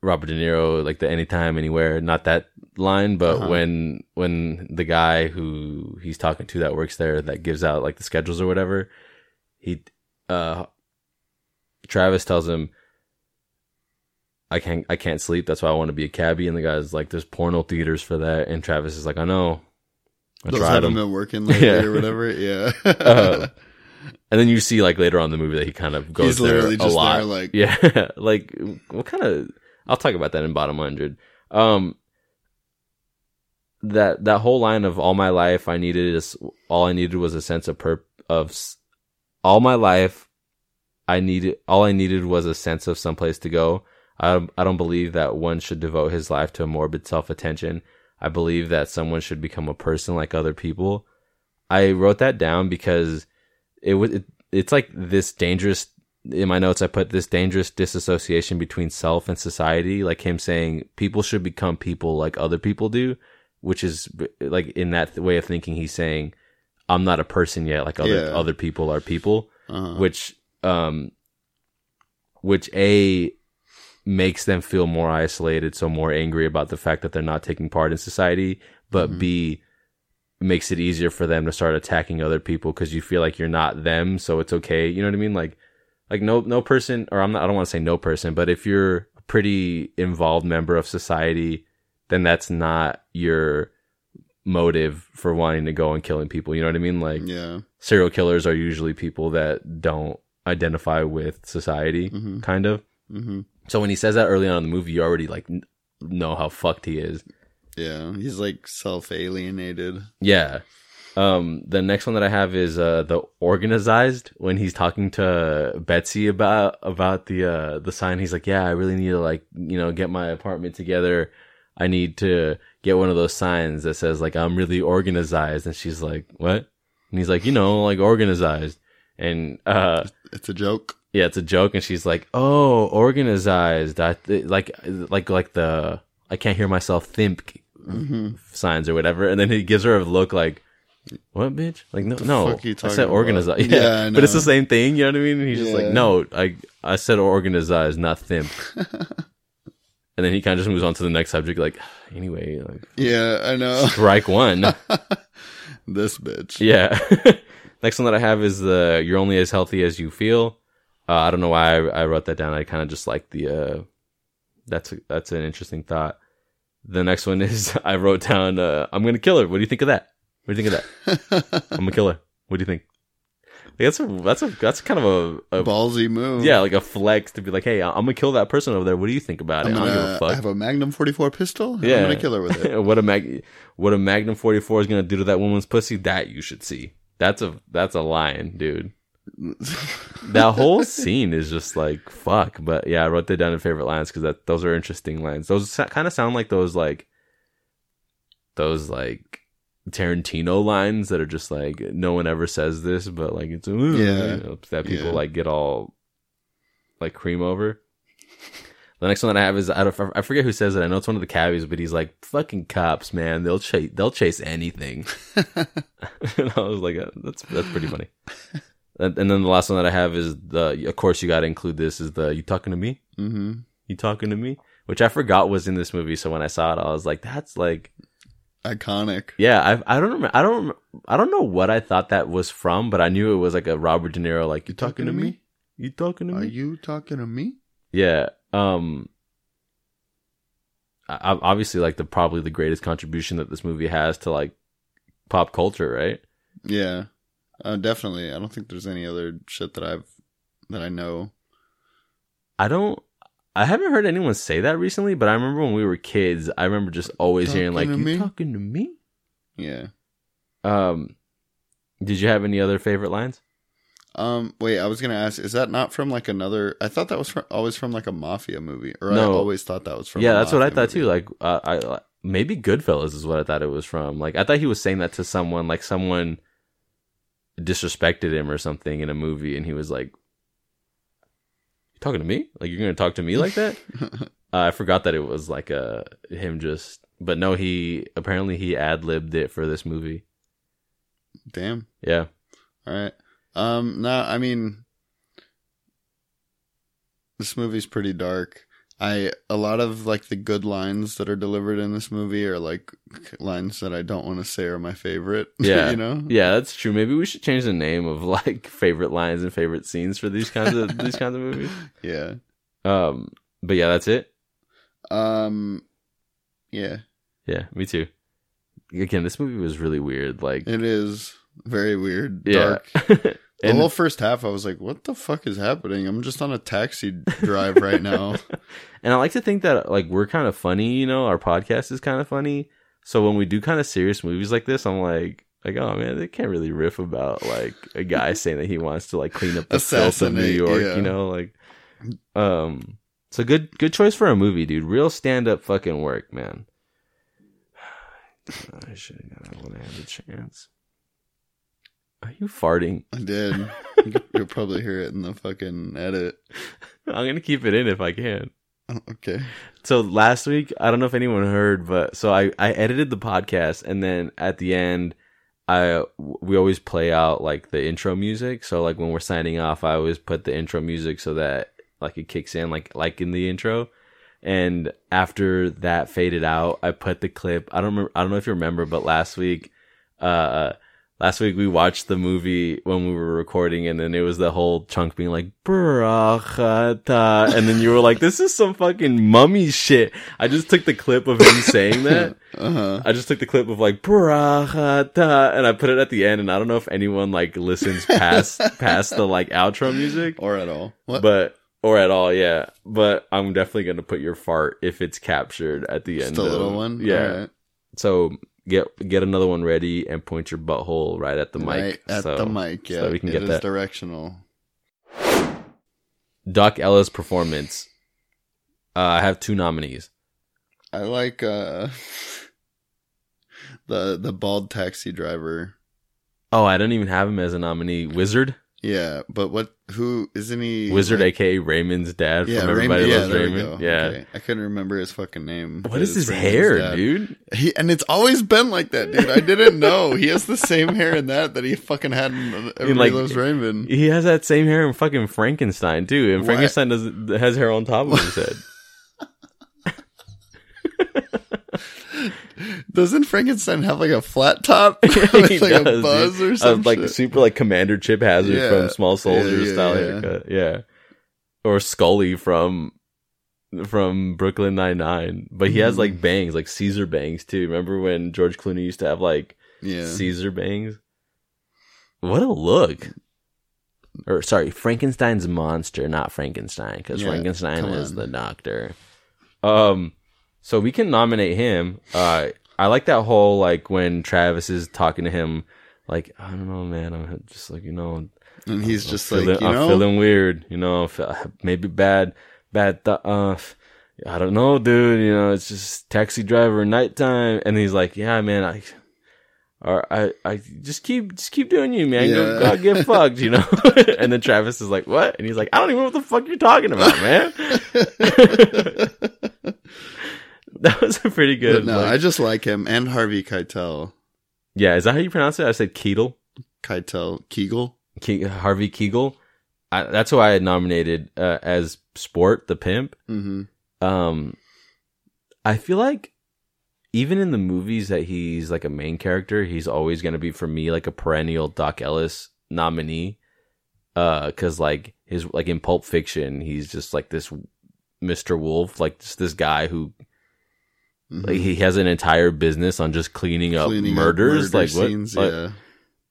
Robert De Niro like the anytime anywhere, not that line, but Uh-huh. when when the guy who he's talking to that works there that gives out like the schedules or whatever, he uh Travis tells him I can't I can't sleep, that's why I want to be a cabbie and the guy's like there's porno theaters for that and Travis is like I know. I Those tried them. been working lately Yeah. or whatever. Yeah. Uh, And then you see like later on in the movie that he kind of goes He's there literally a lot. there, like- yeah, like what kind of? I'll talk about that in bottom hundred. Um, that that whole line of all my life I needed is all I needed was a sense of perp of all my life I needed all I needed was a sense of someplace to go. I I don't believe that one should devote his life to a morbid self attention. I believe that someone should become a person like other people. I wrote that down because it was it, it's like this dangerous in my notes I put this dangerous disassociation between self and society like him saying people should become people like other people do which is like in that way of thinking he's saying I'm not a person yet like other Yeah. other people are people Uh-huh. which um which a makes them feel more isolated so more angry about the fact that they're not taking part in society but Mhm. b makes it easier for them to start attacking other people because you feel like you're not them so it's okay you know what i mean like like no no person or i'm not i don't want to say no person but if you're a pretty involved member of society then that's not your motive for wanting to go and killing people you know what i mean like yeah. serial killers are usually people that don't identify with society, hmm kind of. hmm So when he says that early on in the movie, you already like know how fucked he is. Yeah. He's like self alienated. Yeah. Um, the next one that I have is uh the organized when he's talking to Betsy about about the uh the sign. He's like, yeah, I really need to like you know get my apartment together. I need to get one of those signs that says like I'm really organized. And she's like, what? And he's like, you know, like organized. And uh It's a joke. yeah, it's a joke, and she's like, "Oh, organized." I th- like, like, like the I can't hear myself think hmm signs or whatever, and then he gives her a look like, "What, bitch?" Like, no, no, I said about? organized. Yeah, Yeah, but it's the same thing. You know what I mean? And he's just like, "No, I I said organized, not thimp." and then he kind of just moves on to the next subject, like, anyway, like, Yeah, I know. strike one. this bitch. Yeah. Next one that I have is the "You're only as healthy as you feel." Uh, I don't know why I, I wrote that down. I kind of just like the. Uh, that's a, that's an interesting thought. The next one is I wrote down. Uh, I'm gonna kill her. What do you think of that? What do you think of that? I'm gonna kill her. What do you think? Like, that's a that's a that's kind of a, a Ballsy move. yeah like a flex to be like, hey, I'm gonna kill that person over there. What do you think about I'm it? I don't give gonna a I fuck. have a Magnum 44 pistol. Yeah. I'm gonna kill her with it. what a mag what a Magnum 44 is gonna do to that woman's pussy. That you should see. That's a that's a line, dude. that whole scene is just like fuck. But yeah, I wrote that down in favorite lines because that those are interesting lines. Those kind of sound like those like those like Tarantino lines that are just like no one ever says this, but like it's Yeah. you know, that people Yeah. like get all like cream over. The next one that I have is I don't I forget who says it. I know it's one of the cabbies, but he's like, "Fucking cops, man! They'll chase they'll chase anything." and I was like, uh, "That's that's pretty funny." and, and then the last one that I have is the. Of course, you got to include this. Is the you talking to me? Mm-hmm. You talking to me? Which I forgot was in this movie. So when I saw it, I was like, "That's like." Iconic. Yeah, I I don't remember, I don't I don't know what I thought that was from, but I knew it was like a Robert De Niro like you talking to me? You talking to Are me? Are you talking to me? Yeah. Um I- I- obviously like the probably the greatest contribution that this movie has to like pop culture, right? Yeah, uh, definitely. I don't think there's any other shit that I've that I know. I don't I haven't heard anyone say that recently, but I remember when we were kids, I remember just always hearing like you me?" talking to me? Yeah. Um did you have any other favorite lines? Um. Wait, I was gonna ask. Is that not from like another? I thought that was from, always from like a mafia movie, or I No. always thought that was from. yeah, that's what I thought movie. too. Like, uh, I maybe Goodfellas is what I thought it was from. Like, I thought he was saying that to someone, like someone disrespected him or something in a movie, and he was like, "You talking to me? Like, you're gonna talk to me like that?" uh, I forgot that it was like a him just, but no, he apparently he ad libbed it for this movie. Damn. Yeah, All right. Um. No, I mean, this movie's pretty dark. I a lot of like the good lines that are delivered in this movie are like lines that I don't want to say are my favorite. Yeah. you know. yeah, that's true. Maybe we should change the name of like favorite lines and favorite scenes for these kinds of these kinds of movies. Yeah. Um, but yeah, that's it. Um. Yeah. Yeah, me too. Again, this movie was really weird. Like, It is very weird. yeah, Dark. The whole first half, I was like, "What the fuck is happening? I'm just on a taxi drive right now." and I like to think that like we're kind of funny. You know, our podcast is kind of funny. So when we do kind of serious movies like this, I'm like, like, oh man, they can't really riff about like a guy saying that he wants to like clean up the filth of New York. yeah. You know, like, um, it's a good good choice for a movie, dude. Real stand up fucking work, man. I should have got that when I had a chance. Are you farting? I did. You'll probably hear it in the fucking edit. I'm gonna keep it in if I can. Oh, Okay. So last week, I don't know if anyone heard, but so I I edited the podcast, and then at the end, I we always play out like the intro music. So like when we're signing off, I always put the intro music so that like it kicks in like like in the intro. And after that faded out, I put the clip. I don't remember. I don't know if you remember, but last week, uh, last week we watched the movie when we were recording, and then it was the whole chunk being like "Brachata," and then you were like, "This is some fucking mummy shit." I just took the clip of him saying that. Uh huh. I just took the clip of like "Brachata," and I put it at the end. And I don't know if anyone like listens past past the like outro music, Or at all. What? but or at all, yeah. But I'm definitely gonna put your fart if it's captured at the Just end. a of- little one. yeah. So get get another one ready and point your butthole right at the mic. Right at so, the mic. Yeah. so we can It get is that. directional. Doc Ellis performance. Uh, I have two nominees. I like uh the the bald taxi driver. Oh, I don't even have him as a nominee. Wizard, Yeah, but what? Who isn't he? Wizard, like- aka Raymond's dad yeah, from Everybody Raymond. Yeah, Loves we Raymond. Yeah. Okay. I couldn't remember his fucking name. What is his Raymond's hair, dad. dude? He and it's always been like that, dude. I didn't know he has the same hair in that that he fucking had in Everybody like- Loves Raymond. He has that same hair in fucking Frankenstein too, and What? Frankenstein does has hair on top of his head. Doesn't Frankenstein have like a flat top with like a does, buzz dude. or something? like super like Commander Chip Hazard Yeah. from Small Soldiers Yeah, style yeah. haircut, yeah, or Scully from from Brooklyn Nine Nine. But he has like bangs, like Caesar bangs too. Remember when George Clooney used to have like yeah. Caesar bangs? What a look! Or sorry, Frankenstein's monster, not Frankenstein, because Yeah, Frankenstein is on. the doctor. Um, so we can nominate him. Uh, I like that whole like when Travis is talking to him, like I don't know, man. I'm just like you know, and he's I'm just feeling, like, you I'm know, feeling weird. You know, maybe bad, bad. Th- uh, I don't know, dude. You know, it's just taxi driver nighttime, and he's like, yeah, man. I, or I, I just keep, just keep doing you, man. Go, go get fucked, you know. and then Travis is like, "What?" And he's like, "I don't even know what the fuck you're talking about, man." that was a pretty good. No, like- I just like him and Harvey Keitel. yeah, is that how you pronounce it? I said Keitel. Keitel Kegel. Ke- Harvey Kegel. I, that's who I had nominated uh, as Sport the Pimp. Mm-hmm. um i feel like even in the movies that he's like a main character he's always going to be for me like a perennial doc ellis nominee uh because like his like in pulp fiction he's just like this mr wolf like just this guy who like he has an entire business on just cleaning up Cleaning up murders murder like what? scenes, like- yeah.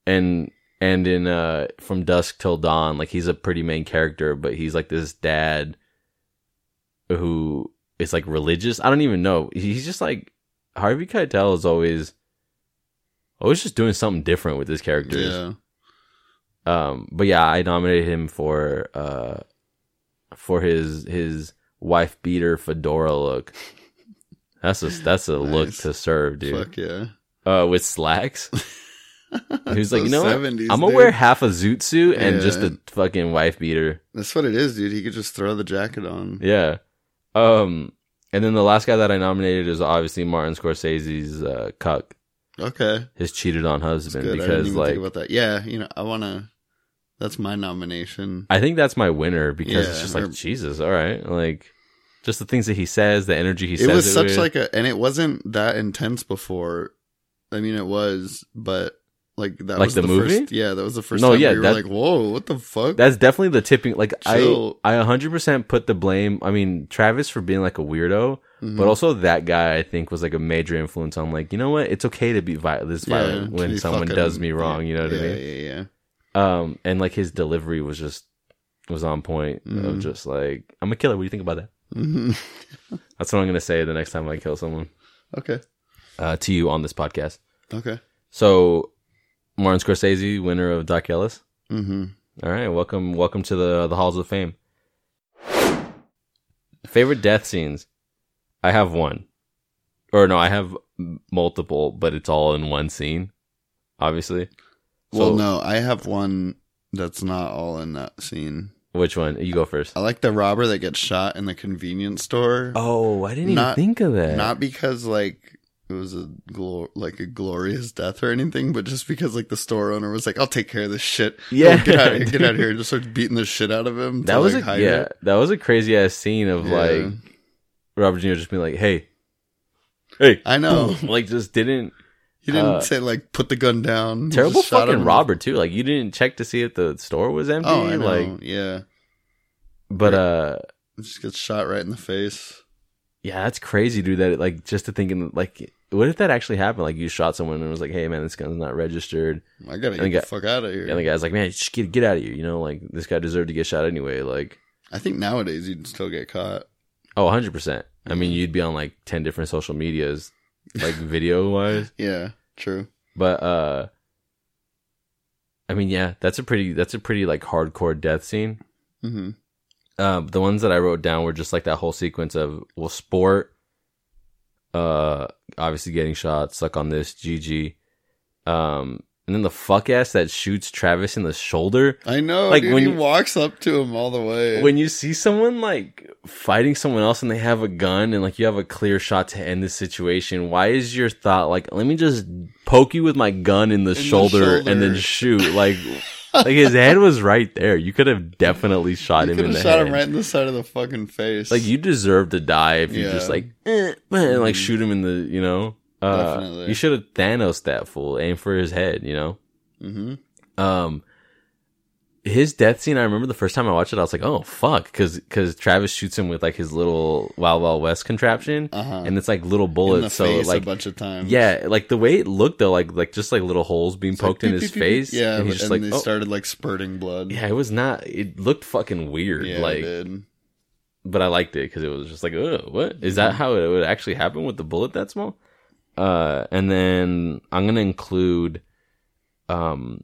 and and in uh from dusk till dawn like he's a pretty main character but he's like this dad who is like religious. I don't even know. He's just like harvey keitel is always always just doing something different with his characters. Yeah. um but yeah i nominated him for uh for his his wife beater fedora look that's a that's a look to serve dude Fuck yeah. uh with slacks He's like, you know what? 70s, I'm gonna dude. wear half a zoot suit and just Yeah. a fucking wife beater. That's what it is, dude. He could just throw the jacket on. Yeah. Um, and then the last guy that I nominated is obviously Martin Scorsese's uh, cuck, Okay. his cheated on That's husband, good. I didn't because like think about that. Yeah, you know, I wanna that's my nomination. I think that's my winner because it's just like or- Jesus, all right, like just the things that he says, the energy he says. it says. was such with. like a and it wasn't that intense before. I mean it was, but like that Like was the movie? first yeah, that was the first No, time yeah, we were like, Whoa, what the fuck? That's definitely the tipping. Like Chill. I, I 100% put the blame. I mean, Travis for being like a weirdo, Mhm. but also that guy I think was like a major influence on like you know what? It's okay to be vi- this Yeah, violent when someone fucking- does me wrong. You know what yeah, I mean? Yeah, yeah, Um, and like his delivery was just was on point of Mhm. just like I'm a killer. What do you think about that? Yeah. hmm That's what I'm gonna say the next time I kill someone Okay. uh, to you on this podcast. Okay. So, Martin Scorsese, winner of Doc Ellis. hmm All right, welcome, welcome to the the halls of fame. Favorite death scenes? I have one, or no, I have multiple, but it's all in one scene. Obviously. Well, So- no, I have one that's not all in that scene. Which one? You go first. I like the robber that gets shot in the convenience store. Oh, I didn't Not- even think of that. Not because like it was a glor- like a glorious death or anything, but just because like the store owner was like, "I'll take care of this shit." Yeah. Oh, get out of here, get out here, and just starts beating the shit out of him. that to, was like, a yeah, it. that was a crazy ass scene of Yeah. like Robert Jr. Just being like, "Hey, hey," I know. like just didn't He didn't Uh, say like put the gun down. Terrible just shot him fucking in robber too. Like you didn't check to see if the store was empty. Oh, I know. Like, yeah, but uh, just gets shot right in the face. yeah, that's crazy, dude. That like just to think in like, what if that actually happened? Like you shot someone and was like, "Hey, man, this gun's not registered," I gotta And get the fuck out of here. and the guy's like, "Man, just get get out of here," you know, like this guy deserved to get shot anyway. Like, I think nowadays you'd still get caught. oh, 100 percent. I mean, you'd be on like ten different social medias, like video wise. Yeah, true. But uh I mean, yeah, that's a pretty that's a pretty like hardcore death scene. hmm Um the ones that I wrote down were just like that whole sequence of well sport uh obviously getting shot, suck on this, GG. Um and then the fuck ass that shoots Travis in the shoulder. I know. Like, dude, when he you- walks up to him all the way. When you see someone like fighting someone else and they have a gun and like you have a clear shot to end the situation, why is your thought like let me just poke you with my gun in the, the shoulder, and then shoot? Like like his head was right there. You could have definitely shot you him could in have the shot head. him right in the side of the fucking face. Like you deserve to die if you just like eh, and like Mhm. shoot him in the you know. Uh, Definitely. you should have Thanos that fool. Aim for his head. You know. hmm Um, his death scene. I remember the first time I watched it, I was like, "Oh fuck," because because Travis shoots him with like his little Wild Wild West contraption, Uh huh. and it's like little bullets. So face like, a bunch of times. yeah, like the way it looked though, like like just like little holes being It's like poked in beep, his beep, beep, beep. face. Yeah, and he's just and like, they oh. started like spurting blood. yeah, it was not. It looked fucking weird. yeah, like, it did. but I liked it because it was just like, oh, what is that? How it would actually happen with the bullet that small? Uh, and then I'm gonna include, um,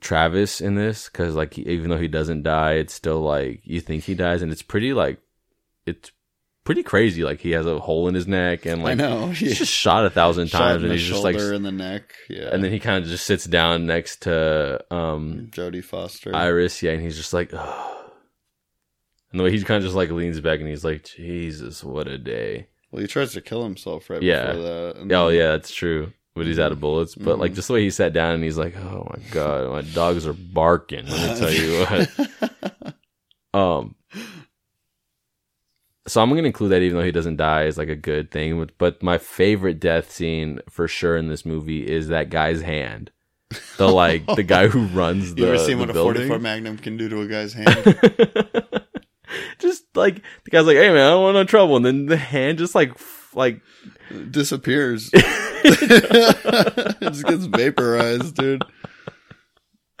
Travis in this because like he- even though he doesn't die, it's still like you think he dies, and it's pretty like it's pretty crazy. Like he has a hole in his neck and I like know. he's just shot a thousand Shot times and he's just like in the neck. Yeah. and then he kind of just sits down next to um Jodie Foster. Iris, yeah, and he's just like, oh. and the way he kind of just like leans back and he's like, Jesus, what a day. Well, he tries to kill himself right Yeah. before that. and Oh then- yeah, that's true. But he's out of bullets. But like Mhm. just the way he sat down and he's like, oh my god, my dogs are barking. Let me tell you what. Um. So I'm gonna include that even though he doesn't die is like a good thing. But- my favorite death scene for sure in this movie is that guy's hand. The like the guy who runs the. you ever seen what a building. 44 Magnum can do to a guy's hand? Just like the guy's like, "Hey man, I don't want no trouble," and then the hand just like f- like Disappears. it just gets vaporized, dude.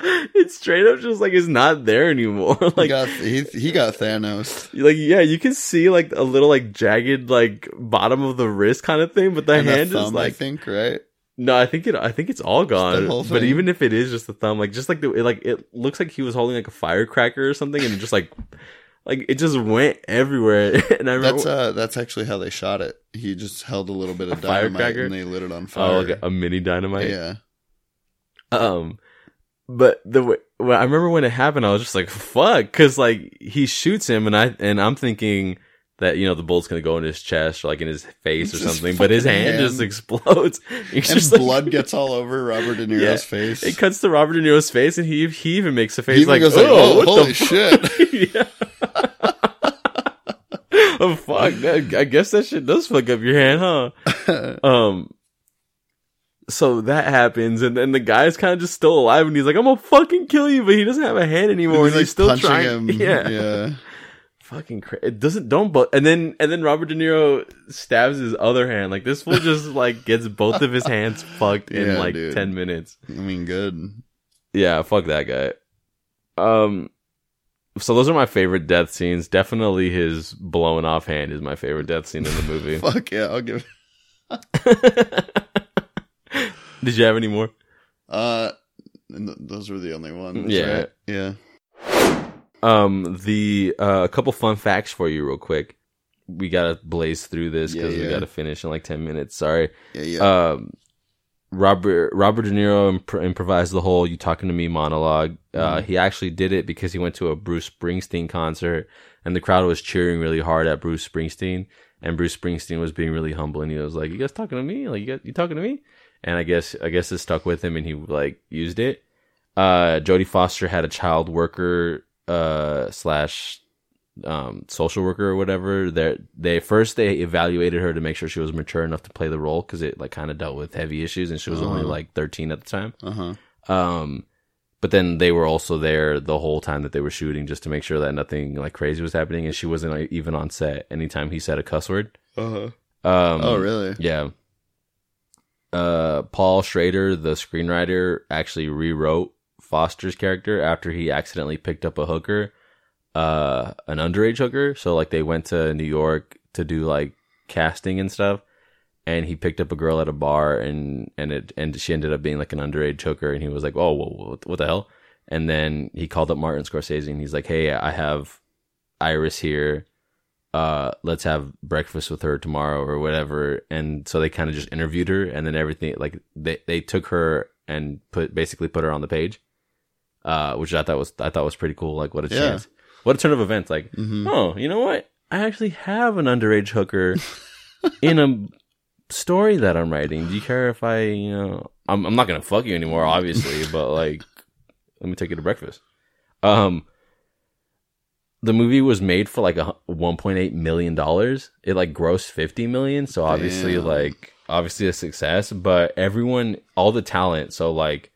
it's straight up just like it's not there anymore. He like got he, he got Thanos. like yeah, you can see like a little like jagged like bottom of the wrist kind of thing, but the And hand is thumb, I like think, right? no, I think it I think it's all gone. But even if it is just the thumb, like just like the it, like it looks like he was holding like a firecracker or something, and it just like like it just went everywhere. and I remember That's uh that's actually how they shot it. He just held a little bit of dynamite firecracker? and they lit it on fire. oh fire. like a, mini dynamite. yeah. Um, but the way well, I remember when it happened, I was just like, "Fuck," because like he shoots him, and I and I'm thinking that you know the bullet's gonna go in his chest or like in his face or something, but his hand, hand. just explodes. He's And just like- blood gets all over Robert De Niro's Yeah. face. It cuts to Robert De Niro's face, and he he even makes a face He like, goes "Oh, like, "Oh, holy shit!" yeah. Oh fuck! That, I guess that shit does fuck up your hand, huh? Um. So that happens, and then the guy's kind of just still alive, and he's like, "I'm gonna fucking kill you," but he doesn't have a hand anymore, and He's, he's, like, still trying. him. Yeah, yeah. fucking crazy. It doesn't don't but and then and then Robert De Niro stabs his other hand. Like this fool just like gets both of his hands fucked in Yeah, like dude. ten minutes. I mean, good. Yeah, fuck that guy. Um, so those are my favorite death scenes. Definitely his blowing off hand is my favorite death scene in the movie. Fuck yeah, I'll give. Did you have any more? Uh, and th- those were the only ones. Yeah. right? yeah. Um, the uh, a couple fun facts for you, real quick. We gotta blaze through this Yeah, because we gotta finish in like ten minutes. Sorry. Yeah, yeah. Um, Robert Robert De Niro imp- improvised the whole "You Talking to Me" monologue. Uh, Mhm. he actually did it because he went to a Bruce Springsteen concert, and the crowd was cheering really hard at Bruce Springsteen, and Bruce Springsteen was being really humble, and he was like, "You guys talking to me? Like, you guys, you talking to me?" And I guess I guess it stuck with him, and he like used it. Uh, Jodie Foster had a child worker uh slash um social worker or whatever they they first they evaluated her to make sure she was mature enough to play the role because it like kind of dealt with heavy issues and she was only Uh-huh. like 13 at the time Uh huh. um but then they were also there the whole time that they were shooting just to make sure that nothing like crazy was happening and she wasn't like, even on set anytime he said a cuss word Uh huh. um oh, really? yeah. Uh, Paul Schrader, the screenwriter, actually rewrote Foster's character after he accidentally picked up a hooker, uh, an underage hooker. So like they went to New York to do like casting and stuff, and he picked up a girl at a bar, and and it and she ended up being like an underage hooker, and he was like, oh, what, what the hell? And then he called up Martin Scorsese, and he's like, hey, I have Iris here uh let's have breakfast with her tomorrow or whatever and so they kind of just interviewed her and then everything like they they took her and put basically put her on the page uh which i thought was i thought was pretty cool like what a Yeah. chance what a turn of events. Like hmm oh you know what? I actually have an underage hooker in a story that i'm writing. Do you care if i you know i'm, I'm not gonna fuck you anymore obviously but like let me take you to breakfast. Um the movie was made for like a 1.8 million dollars. It like grossed 50 million so obviously Damn. like obviously a success but everyone all the talent so like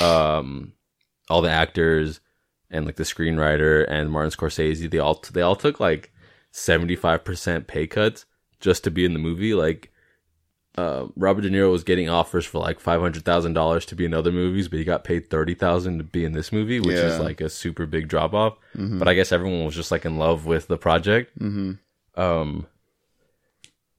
um all the actors and like the screenwriter and Martin Scorsese they all they all took like 75% pay cuts just to be in the movie like uh, Robert De Niro was getting offers for like five hundred thousand dollars to be in other movies, but he got paid thirty thousand to be in this movie, which is like a super big drop off. hmm But I guess everyone was just like in love with the project. hmm Um,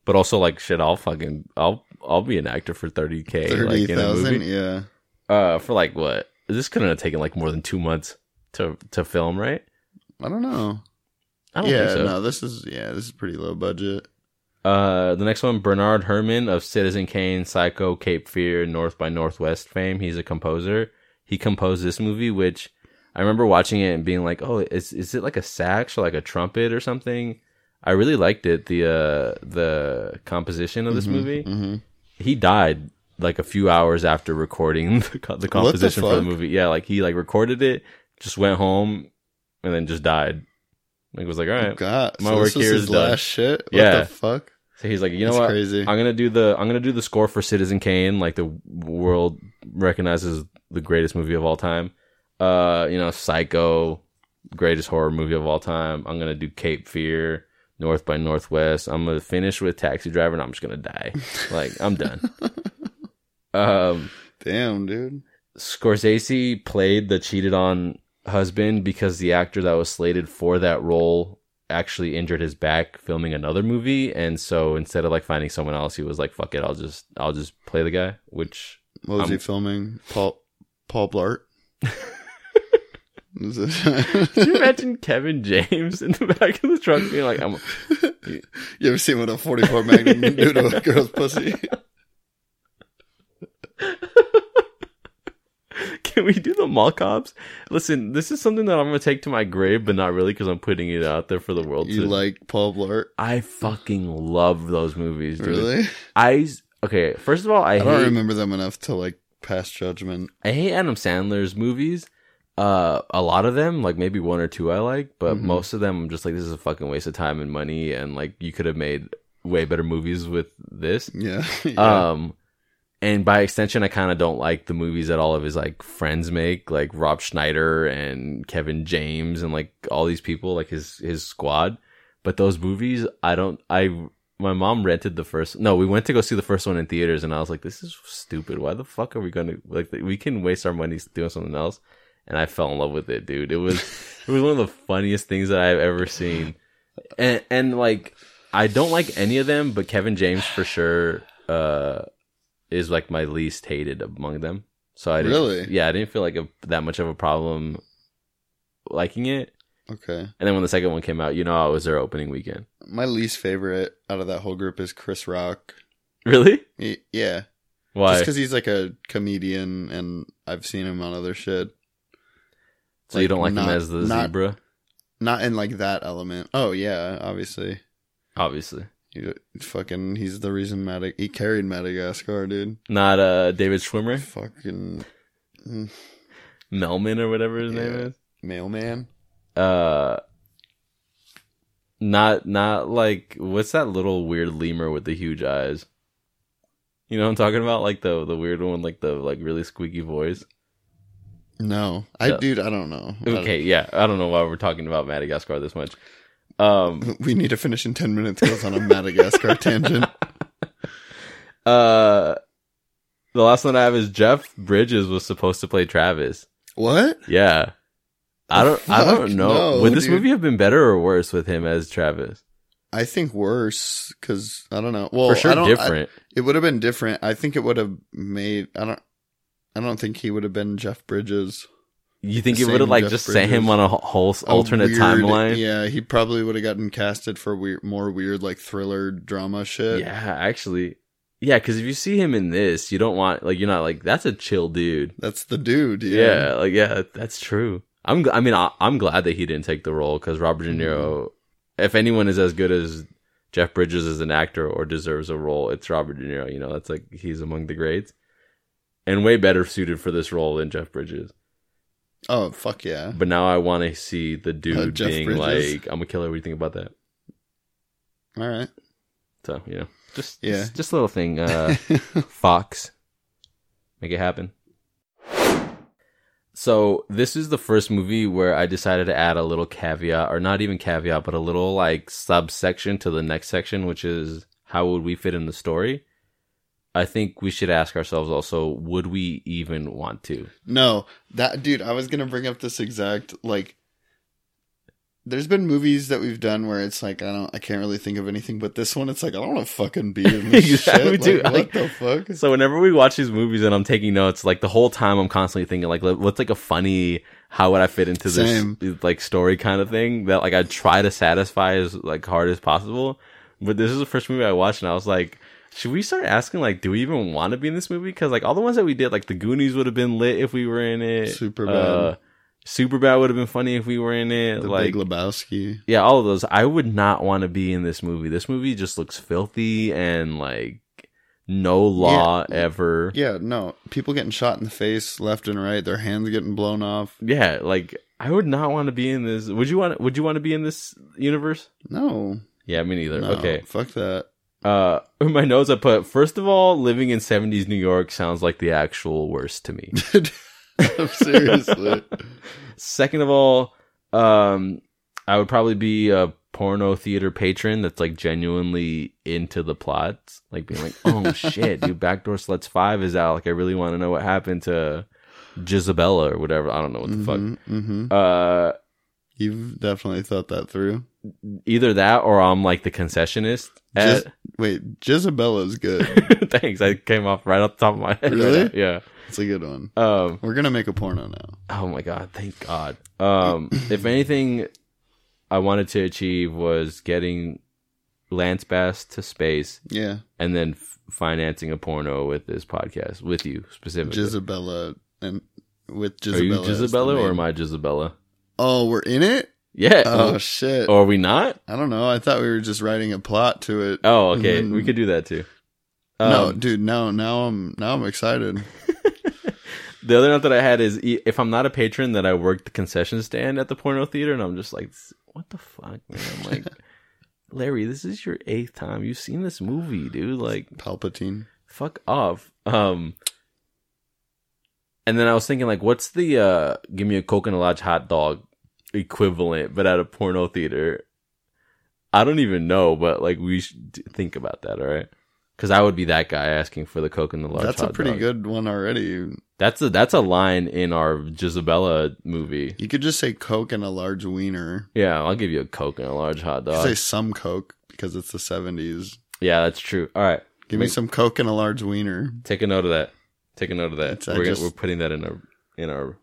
but also like shit, I'll fucking I'll I'll be an actor for thirty k Thirty like thousand. Yeah. Uh, for like what? This couldn't have taken like more than two months to to film, right? I don't know. I don't yeah, think so. no, this is yeah, this is pretty low budget. Uh, the next one, Bernard Herrmann of Citizen Kane, Psycho, Cape Fear, North by Northwest fame. He's a composer. He composed this movie, which I remember watching it and being like, "Oh, is is it like a sax or like a trumpet or something?" I really liked it. The uh, the composition of this movie. hmm He died like a few hours after recording the, co- the composition for the movie. Yeah, like he like recorded it, just went home, and then just died. Like was like, all right. God, My so work this was his done. last shit. What Yeah. the fuck? So he's like, you know That's what? crazy. I'm gonna do the I'm gonna do the score for Citizen Kane, like the world recognizes the greatest movie of all time. Uh, you know, Psycho, greatest horror movie of all time. I'm gonna do Cape Fear, North by Northwest. I'm gonna finish with Taxi Driver, and I'm just gonna die. like I'm done. um, Damn, dude. Scorsese played the cheated on husband because the actor that was slated for that role actually injured his back filming another movie and so instead of like finding someone else he was like fuck it I'll just I'll just play the guy which What was I'm- he filming? Paul Paul Blart. Can you imagine Kevin James in the back of the truck being like I'm you ever seen what a 44 Magnum can do to a girl's pussy? Can we do the mall cops? Listen, this is something that I'm gonna take to my grave, but not really because I'm putting it out there for the world You to. like Paul Blart? I fucking love those movies, dude. Really? I okay. First of all, I, I don't remember them enough to like pass judgment. I hate Adam Sandler's movies. Uh, a lot of them, like maybe one or two, I like, but Mhm. most of them, I'm just like, this is a fucking waste of time and money, and like you could have made way better movies with this. Yeah. yeah. Um, and by extension, I kind of don't like the movies that all of his like friends make, like Rob Schneider and Kevin James and like all these people, like his his squad. But those movies, I don't. I my mom rented the first. No, we went to go see the first one in theaters, and I was like, this is stupid. Why the fuck are we gonna like? We can waste our money doing something else. And I fell in love with it, dude. It was it was one of the funniest things that I've ever seen. And and like I don't like any of them, but Kevin James for sure uh is like my least hated among them. So I didn't, Really? yeah, I didn't feel like a, that much of a problem liking it. okay. And then when the second one came out, you know, it was their opening weekend. My least favorite out of that whole group is Chris Rock. Really? He, yeah. Why? Just because he's like a comedian and I've seen him on other shit. so you don't like not- him as the not- zebra? Not in like that element. Oh, yeah, obviously. Obviously, He, fucking, he's the reason Madag- he carried Madagascar, dude. not uh David Schwimmer, Fucking mm, Melman or whatever his name Yeah. is. mailman. Uh, not not like what's that little weird lemur with the huge eyes? You know what I'm talking about? Like the the weird one, like the like really squeaky voice. No, I Yeah. dude, I don't know. I don't- Okay, yeah, I don't know why we're talking about Madagascar this much. Um, we need to finish in ten minutes. Goes on a Madagascar tangent. uh, the last one I have is Jeff Bridges was supposed to play Travis. What? Yeah, I don't, I don't know. no, Would this dude. movie have been better or worse with him as Travis? I think worse because I don't know. Well, For sure, don't, I- different. it would have been different. I think it would have made. I don't. I don't think he would have been Jeff Bridges. You think it would have like Jeff just sent him on a whole alternate weird- timeline? Yeah, he probably would have gotten casted for weird, more weird like thriller drama shit. Yeah, actually, yeah. Because if you see him in this, you don't want like you're not like that's a chill dude. That's the dude. Yeah, Yeah. like yeah, that's true. I'm. I mean, I, I'm glad that he didn't take the role because Robert De Niro. Mm-hmm. If anyone is as good as Jeff Bridges as an actor or deserves a role, it's Robert De Niro. You know, that's like he's among the greats, and way better suited for this role than Jeff Bridges. Oh fuck yeah. But now I want to see the dude Uh, being Bridges? like, "I'm a killer." What do you think about that? All right. So you know, just Yeah. just, just a little thing. Uh, Fox, make it happen. So this is the first movie where I decided to add a little caveat, or not even caveat, but a little like subsection to the next section, which is how would we fit in the story? I think we should ask ourselves also, would we even want to? no, that dude. I was gonna bring up this exact like. there's been movies that we've done where it's like I don't I can't really think of anything, but this one it's like I don't want to fucking be in this Exactly, shit. dude. Like, Like- what the fuck? So whenever we watch these movies and I'm taking notes, like the whole time I'm constantly thinking like, what's like a funny, how would I fit into this Same. like story kind of thing that like I try to satisfy as like hard as possible. But this is the first movie I watched and I was like, should we start asking like, do we even want to be in this movie? Cause like all the ones that we did, like the Goonies would have been lit if we were in it. Super bad. Uh, Superbad would have been funny if we were in it. The like, Big Lebowski. yeah, all of those. I would not want to be in this movie. This movie just looks filthy and like no law ever. Yeah, no. People getting shot in the face left and right, their hands getting blown off. Yeah, like I would not want to be in this. Would you want? Would you want to be in this universe? No. Yeah, me neither. no Okay. Fuck that. Uh, in my notes I put first of all, living in '70s New York sounds like the actual worst to me. Seriously. Second of all, um, I would probably be a porno theater patron that's like genuinely into the plots, like being like, "Oh shit, dude, Backdoor Sluts Five is out. Like, I really want to know what happened to Jisabella or whatever. I don't know what the fuck." hmm Uh, You've definitely thought that through. either that or I'm like the concessionist. Jis- At, wait, Jizabella's good. thanks, I came off right off the top of my head. Really? right yeah. It's a good one. Um. We're gonna make a porno now. Oh my god, thank God. Um, if anything, I wanted to achieve was getting Lance Bass to space Yeah, and then f- financing a porno with this podcast with you specifically. Jizabella and with Jizabella. Are you Gisabella or am I Gisabella? Oh, we're in it. Yeah. Oh shit! or are we not? I don't know. I thought we were just writing a plot to it. Oh, okay. Then- We could do that too. no, Um, dude. No, now I'm now I'm excited. The other note that I had is if I'm not a patron, that I work the concession stand at the porno theater, and I'm just like, what the fuck, man? I'm like, Larry, this is your eighth time. You've seen this movie, dude. Like, Palpatine. fuck off. Um, and then I was thinking, like, what's the uh, give me a coconut lodge hot dog equivalent, but at a porno theater? I don't even know, but like, we should think about that, all right? Because I would be that guy asking for the coke and the large. That's a pretty dog. good one already. That's a that's a line in our Gisabella movie. You could just say Coke and a large wiener. Yeah, I'll give you a coke and a large hot You dog. say some Coke because it's the seventies. yeah, that's true. All right, Give me some Coke and a large wiener. take a note of that. Take a note of that. We're, gonna- just- we're putting that in our in our.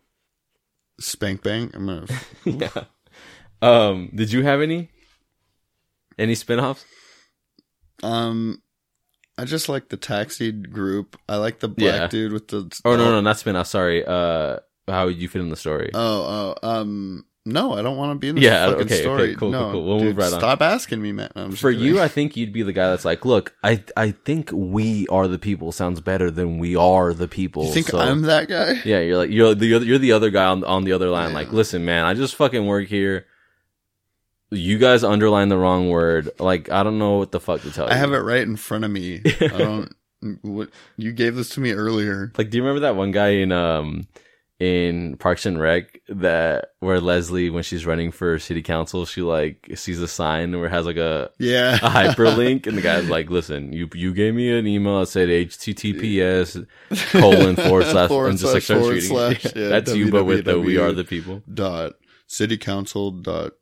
Spank bang. I'm gonna. yeah. Um. Did you have any? Any spinoffs? Um, I just like the taxi group. I like the black Yeah. dude with the. Oh no, no, not spinoff. Sorry. Uh, how would you fit in the story? Oh, oh, um, no, I don't want to be in this Yeah, fucking okay, okay, story. cool, no, cool, cool. We'll dude, move right on. Stop asking me, man. No, For kidding. you, I think you'd be the guy that's like, look, I I think we are the people sounds better than we are the people. you think so- I'm that guy? Yeah, you're like you're the other, you're the other guy on on the other line. Yeah. Like, listen, man, I just fucking work here. You guys underline the wrong word. Like, I don't know what the fuck to tell you. I have it right in front of me. I don't. What you gave this to me earlier? Like, do you remember that one guy in um in Parks and Rec that where Leslie, when she's running for city council, she like sees a sign where it has like a Yeah, a hyperlink, and the guy's like, "Listen, you you gave me an email that said HTTPS colon forward slash Forward and just like starts reading. slash, yeah, That's you, but with the "We. Are the People." dot city council dot.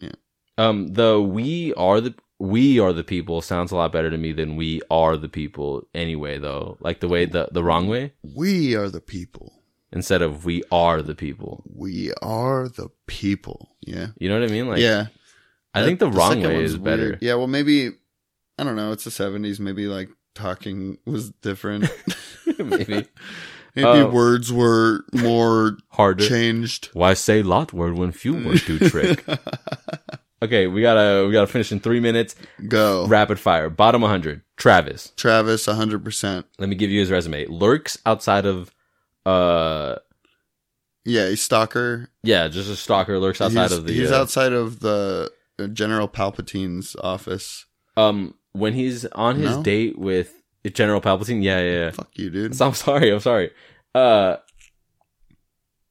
yeah. Um, the "We Are the We Are the People" sounds a lot better to me than "We Are the People." Anyway, though, like the way the the wrong way We are the people. Instead of "We Are the People." We are the people. Yeah. You know what I mean? Like, yeah. I think the, That- wrong way is better. Yeah, well, maybe I don't know. It's the seventies. Maybe like talking was different. Maybe maybe Uh, words were more harder. changed. Why say lot word when few words do trick? Okay, we gotta we gotta finish in three minutes. Go, Rapid fire. Bottom 100. Travis. Travis, hundred percent. Let me give you his resume. Lurks outside of, uh, Yeah, he's stalker. yeah, just a stalker. Lurks outside he's, of the. he's uh, outside of the uh, General Palpatine's office. Um, when he's on his No? date with General Palpatine. Yeah, yeah, yeah. Fuck you, dude. So I'm sorry. I'm sorry. Uh,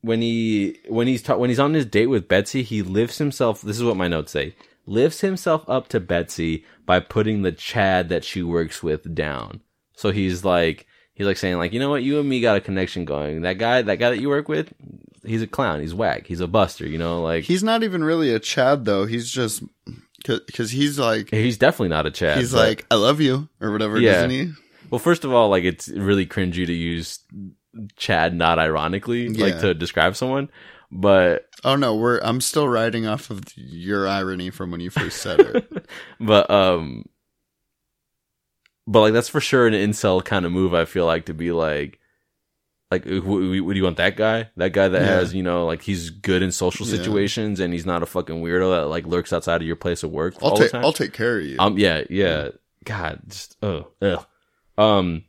when he when he's ta- when he's on his date with Betsy, he lifts himself. This is what my notes say. Lifts himself up to Betsy by putting the Chad that she works with down. So he's like he's like saying like you know what you and me got a connection going. That guy that guy that you work with, he's a clown. He's whack. He's a buster. You know, like He's not even really a Chad though. He's just because he's like he's definitely not a Chad. he's but- like I love you or whatever, Yeah. doesn't he? well, first of all, like it's really cringy to use Chad not ironically, like to describe someone. But Oh no, we're I'm still riding off of your irony from when you first said it. but um but like that's for sure an incel kind of move i feel like to be like like w- w- would you want that guy that guy that Yeah. has you know like he's good in social Yeah. situations and he's not a fucking weirdo that like lurks outside of your place of work I'll all take the time I'll take care of you. um yeah yeah god just oh ugh. um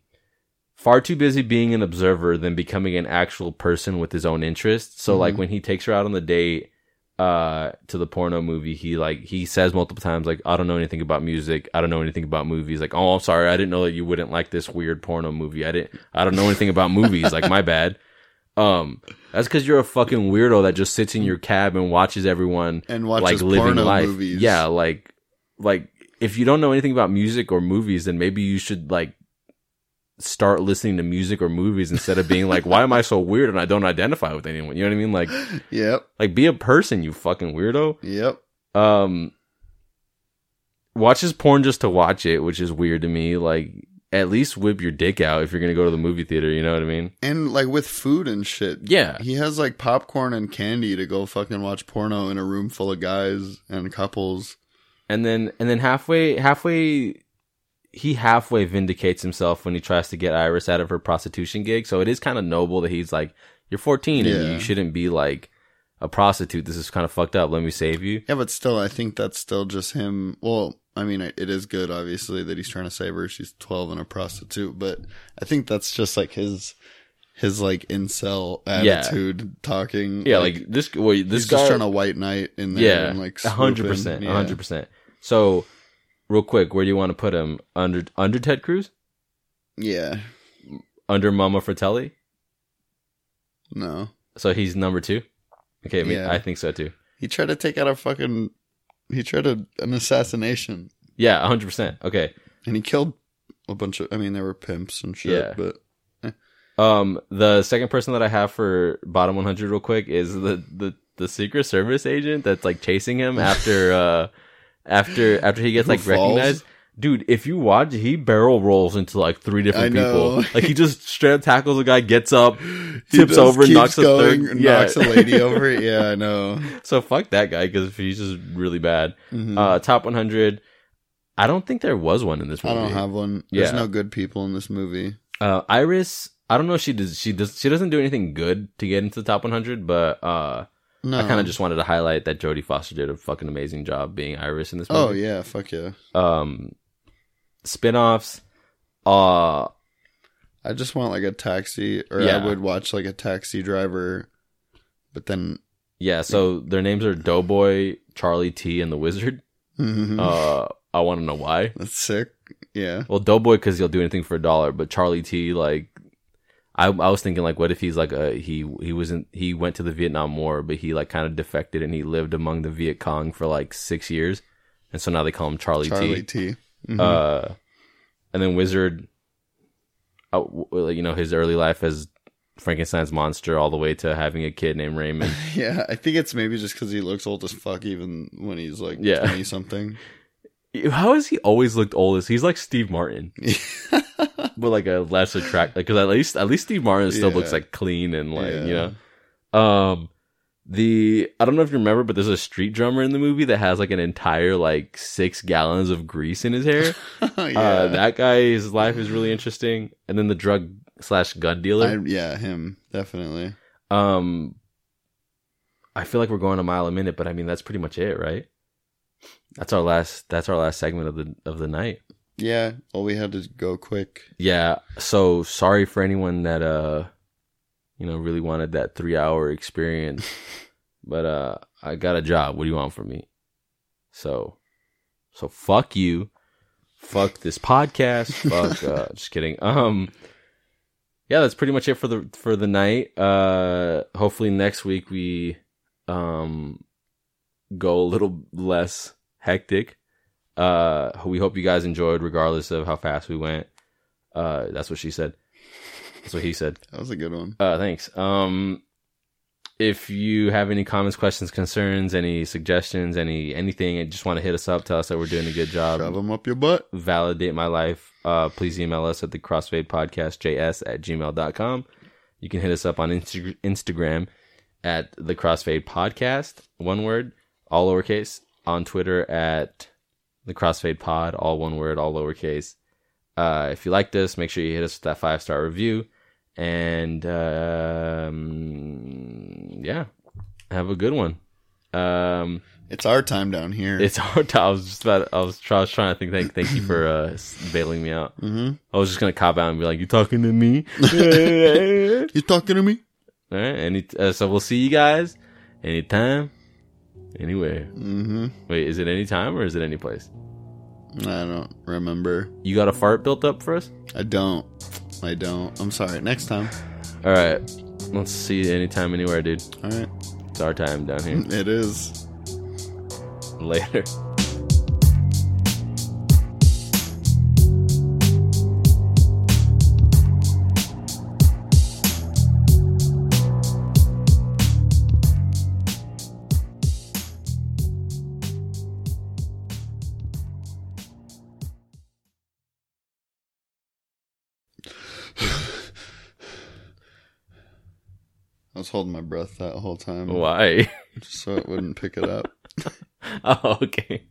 far too busy being an observer than becoming an actual person with his own interests so like Mhm. when he takes her out on the date uh to the porno movie he like he says multiple times like i don't know anything about music. I don't know anything about movies. Like oh i'm sorry. I didn't know that you wouldn't like this weird porno movie. I didn't i don't know anything about movies. Like my bad. Um that's because you're a fucking weirdo that just sits in your cab and watches everyone and like watches living life. movies. yeah like like if you don't know anything about music or movies then maybe you should like start listening to music or movies instead of being like why am i so weird and i don't identify with anyone you know what i mean like Yep. like be a person you fucking weirdo Yep. um watches porn just to watch it which is weird to me like at least whip your dick out if you're gonna go to the movie theater you know what i mean And like with food and shit. yeah He has like popcorn and candy to go fucking watch porno in a room full of guys and couples. and then and then halfway halfway he halfway vindicates himself when he tries to get Iris out of her prostitution gig. So it is kind of noble that he's like, "You're 14 and you shouldn't be like a prostitute. This is kind of fucked up. Let me save you." Yeah, but still, I think that's still just him. Well, I mean, it is good, obviously, that he's trying to save her. She's 12 and a prostitute, but I think that's just like his, his like incel Yeah. attitude talking. Yeah, like, this. Well, this he's guy. just trying to white knight in there yeah, and like a hundred percent, a hundred percent. So, real quick, where do you want to put him? Under under Ted Cruz? Yeah, Under Mama Fratelli? no, So he's number two. Okay, I, mean, Yeah. I think so too. he tried to take out a fucking, he tried a, an assassination Yeah, a hundred percent. Okay. and he killed a bunch of. I mean, there were pimps and shit, Yeah. but Um, the second person that I have for bottom 100 real quick is the, the, the Secret Service agent that's like chasing him after, uh, after, after he gets Who like falls? recognized. Dude, if you watch, he barrel rolls into like three different I know. people. Like he just straight up tackles a guy, gets up, he tips just over, keeps knocks a going, third. Yeah. knocks a lady over. Yeah, I know. So fuck that guy because he's just really bad. Mhm. Uh, top 100. I don't think there was one in this I movie. don't have one. There's Yeah. no good people in this movie. Uh, Iris, I don't know if she does. She does. She doesn't do anything good to get into the top 100, but uh, No, I kind of just wanted to highlight that Jodie Foster did a fucking amazing job being Iris in this movie. Oh yeah, fuck yeah. Um, spin-offs. Uh, I just want like a taxi, or Yeah. I would watch like a taxi driver, but then yeah. So their names are Doughboy, Charlie T, and the Wizard. Uh, I want to know why. that's sick. Yeah, Well, Doughboy because he'll do anything for a dollar, but Charlie T, like, I I was thinking like, what if he's like a he he wasn't he went to the Vietnam War, but he like kind of defected and he lived among the Viet Cong for like six years, and so now they call him Charlie, T. Charlie T. T. Mhm. Uh, and then Wizard, uh, you know, his early life as Frankenstein's monster, all the way to having a kid named Raymond. yeah, I think it's maybe just because he looks old as fuck, even when he's like Yeah. twenty something. How has he always looked oldest? He's like Steve Martin, but like a less attract. Like, because at least at least Steve Martin still Yeah. looks like clean and like you know. Um, the I don't know if you remember, but there's a street drummer in the movie that has like an entire like six gallons of grease in his hair. yeah, Uh, that guy's life is really interesting. And then the drug slash gun I, dealer. yeah, him definitely. um, I feel like we're going a mile a minute, but I mean that's pretty much it, right? That's our last. That's our last segment of the of the night. Yeah, well, we had to go quick. Yeah. So sorry for anyone that uh, you know, really wanted that three hour experience, but uh, I got a job. What do you want from me? So, so fuck you, fuck this podcast, fuck. Uh, just kidding. Um, yeah, that's pretty much it for the for the night. Uh, hopefully next week we um go a little less hectic. Uh, we hope you guys enjoyed, regardless of how fast we went. Uh, that's what she said. That's what he said. That was a good one. Uh, thanks. Um, if you have any comments, questions, concerns, any suggestions, any anything, and just want to hit us up, tell us that we're doing a good job, Shove them up your butt. validate my life, uh, please email us at the crossfade podcast js at gmail.com. You can hit us up on Insta- Instagram at the crossfade podcast, one word, all lowercase, on Twitter at the crossfade pod, all one word, all lowercase. Uh, if you like this, make sure you hit us with that five star review. And um, yeah, have a good one. Um, It's our time down here. it's our time. I was just about. I was, I was trying to think. Thank, thank you for uh, bailing me out. mm-hmm. I was just gonna cop out and be like, "You talking to me?" You talking to me? All right. Any. Uh, so we'll see you guys anytime, anywhere. Mm-hmm. Wait, is it anytime or is it any place? I don't remember. You got a fart built up for us? I don't. I don't. I'm sorry. Next time. All right. Let's see you anytime, anywhere, dude. All right. It's our time down here. It is. Later. I was holding my breath that whole time, Why? just so it wouldn't pick it up. oh, okay.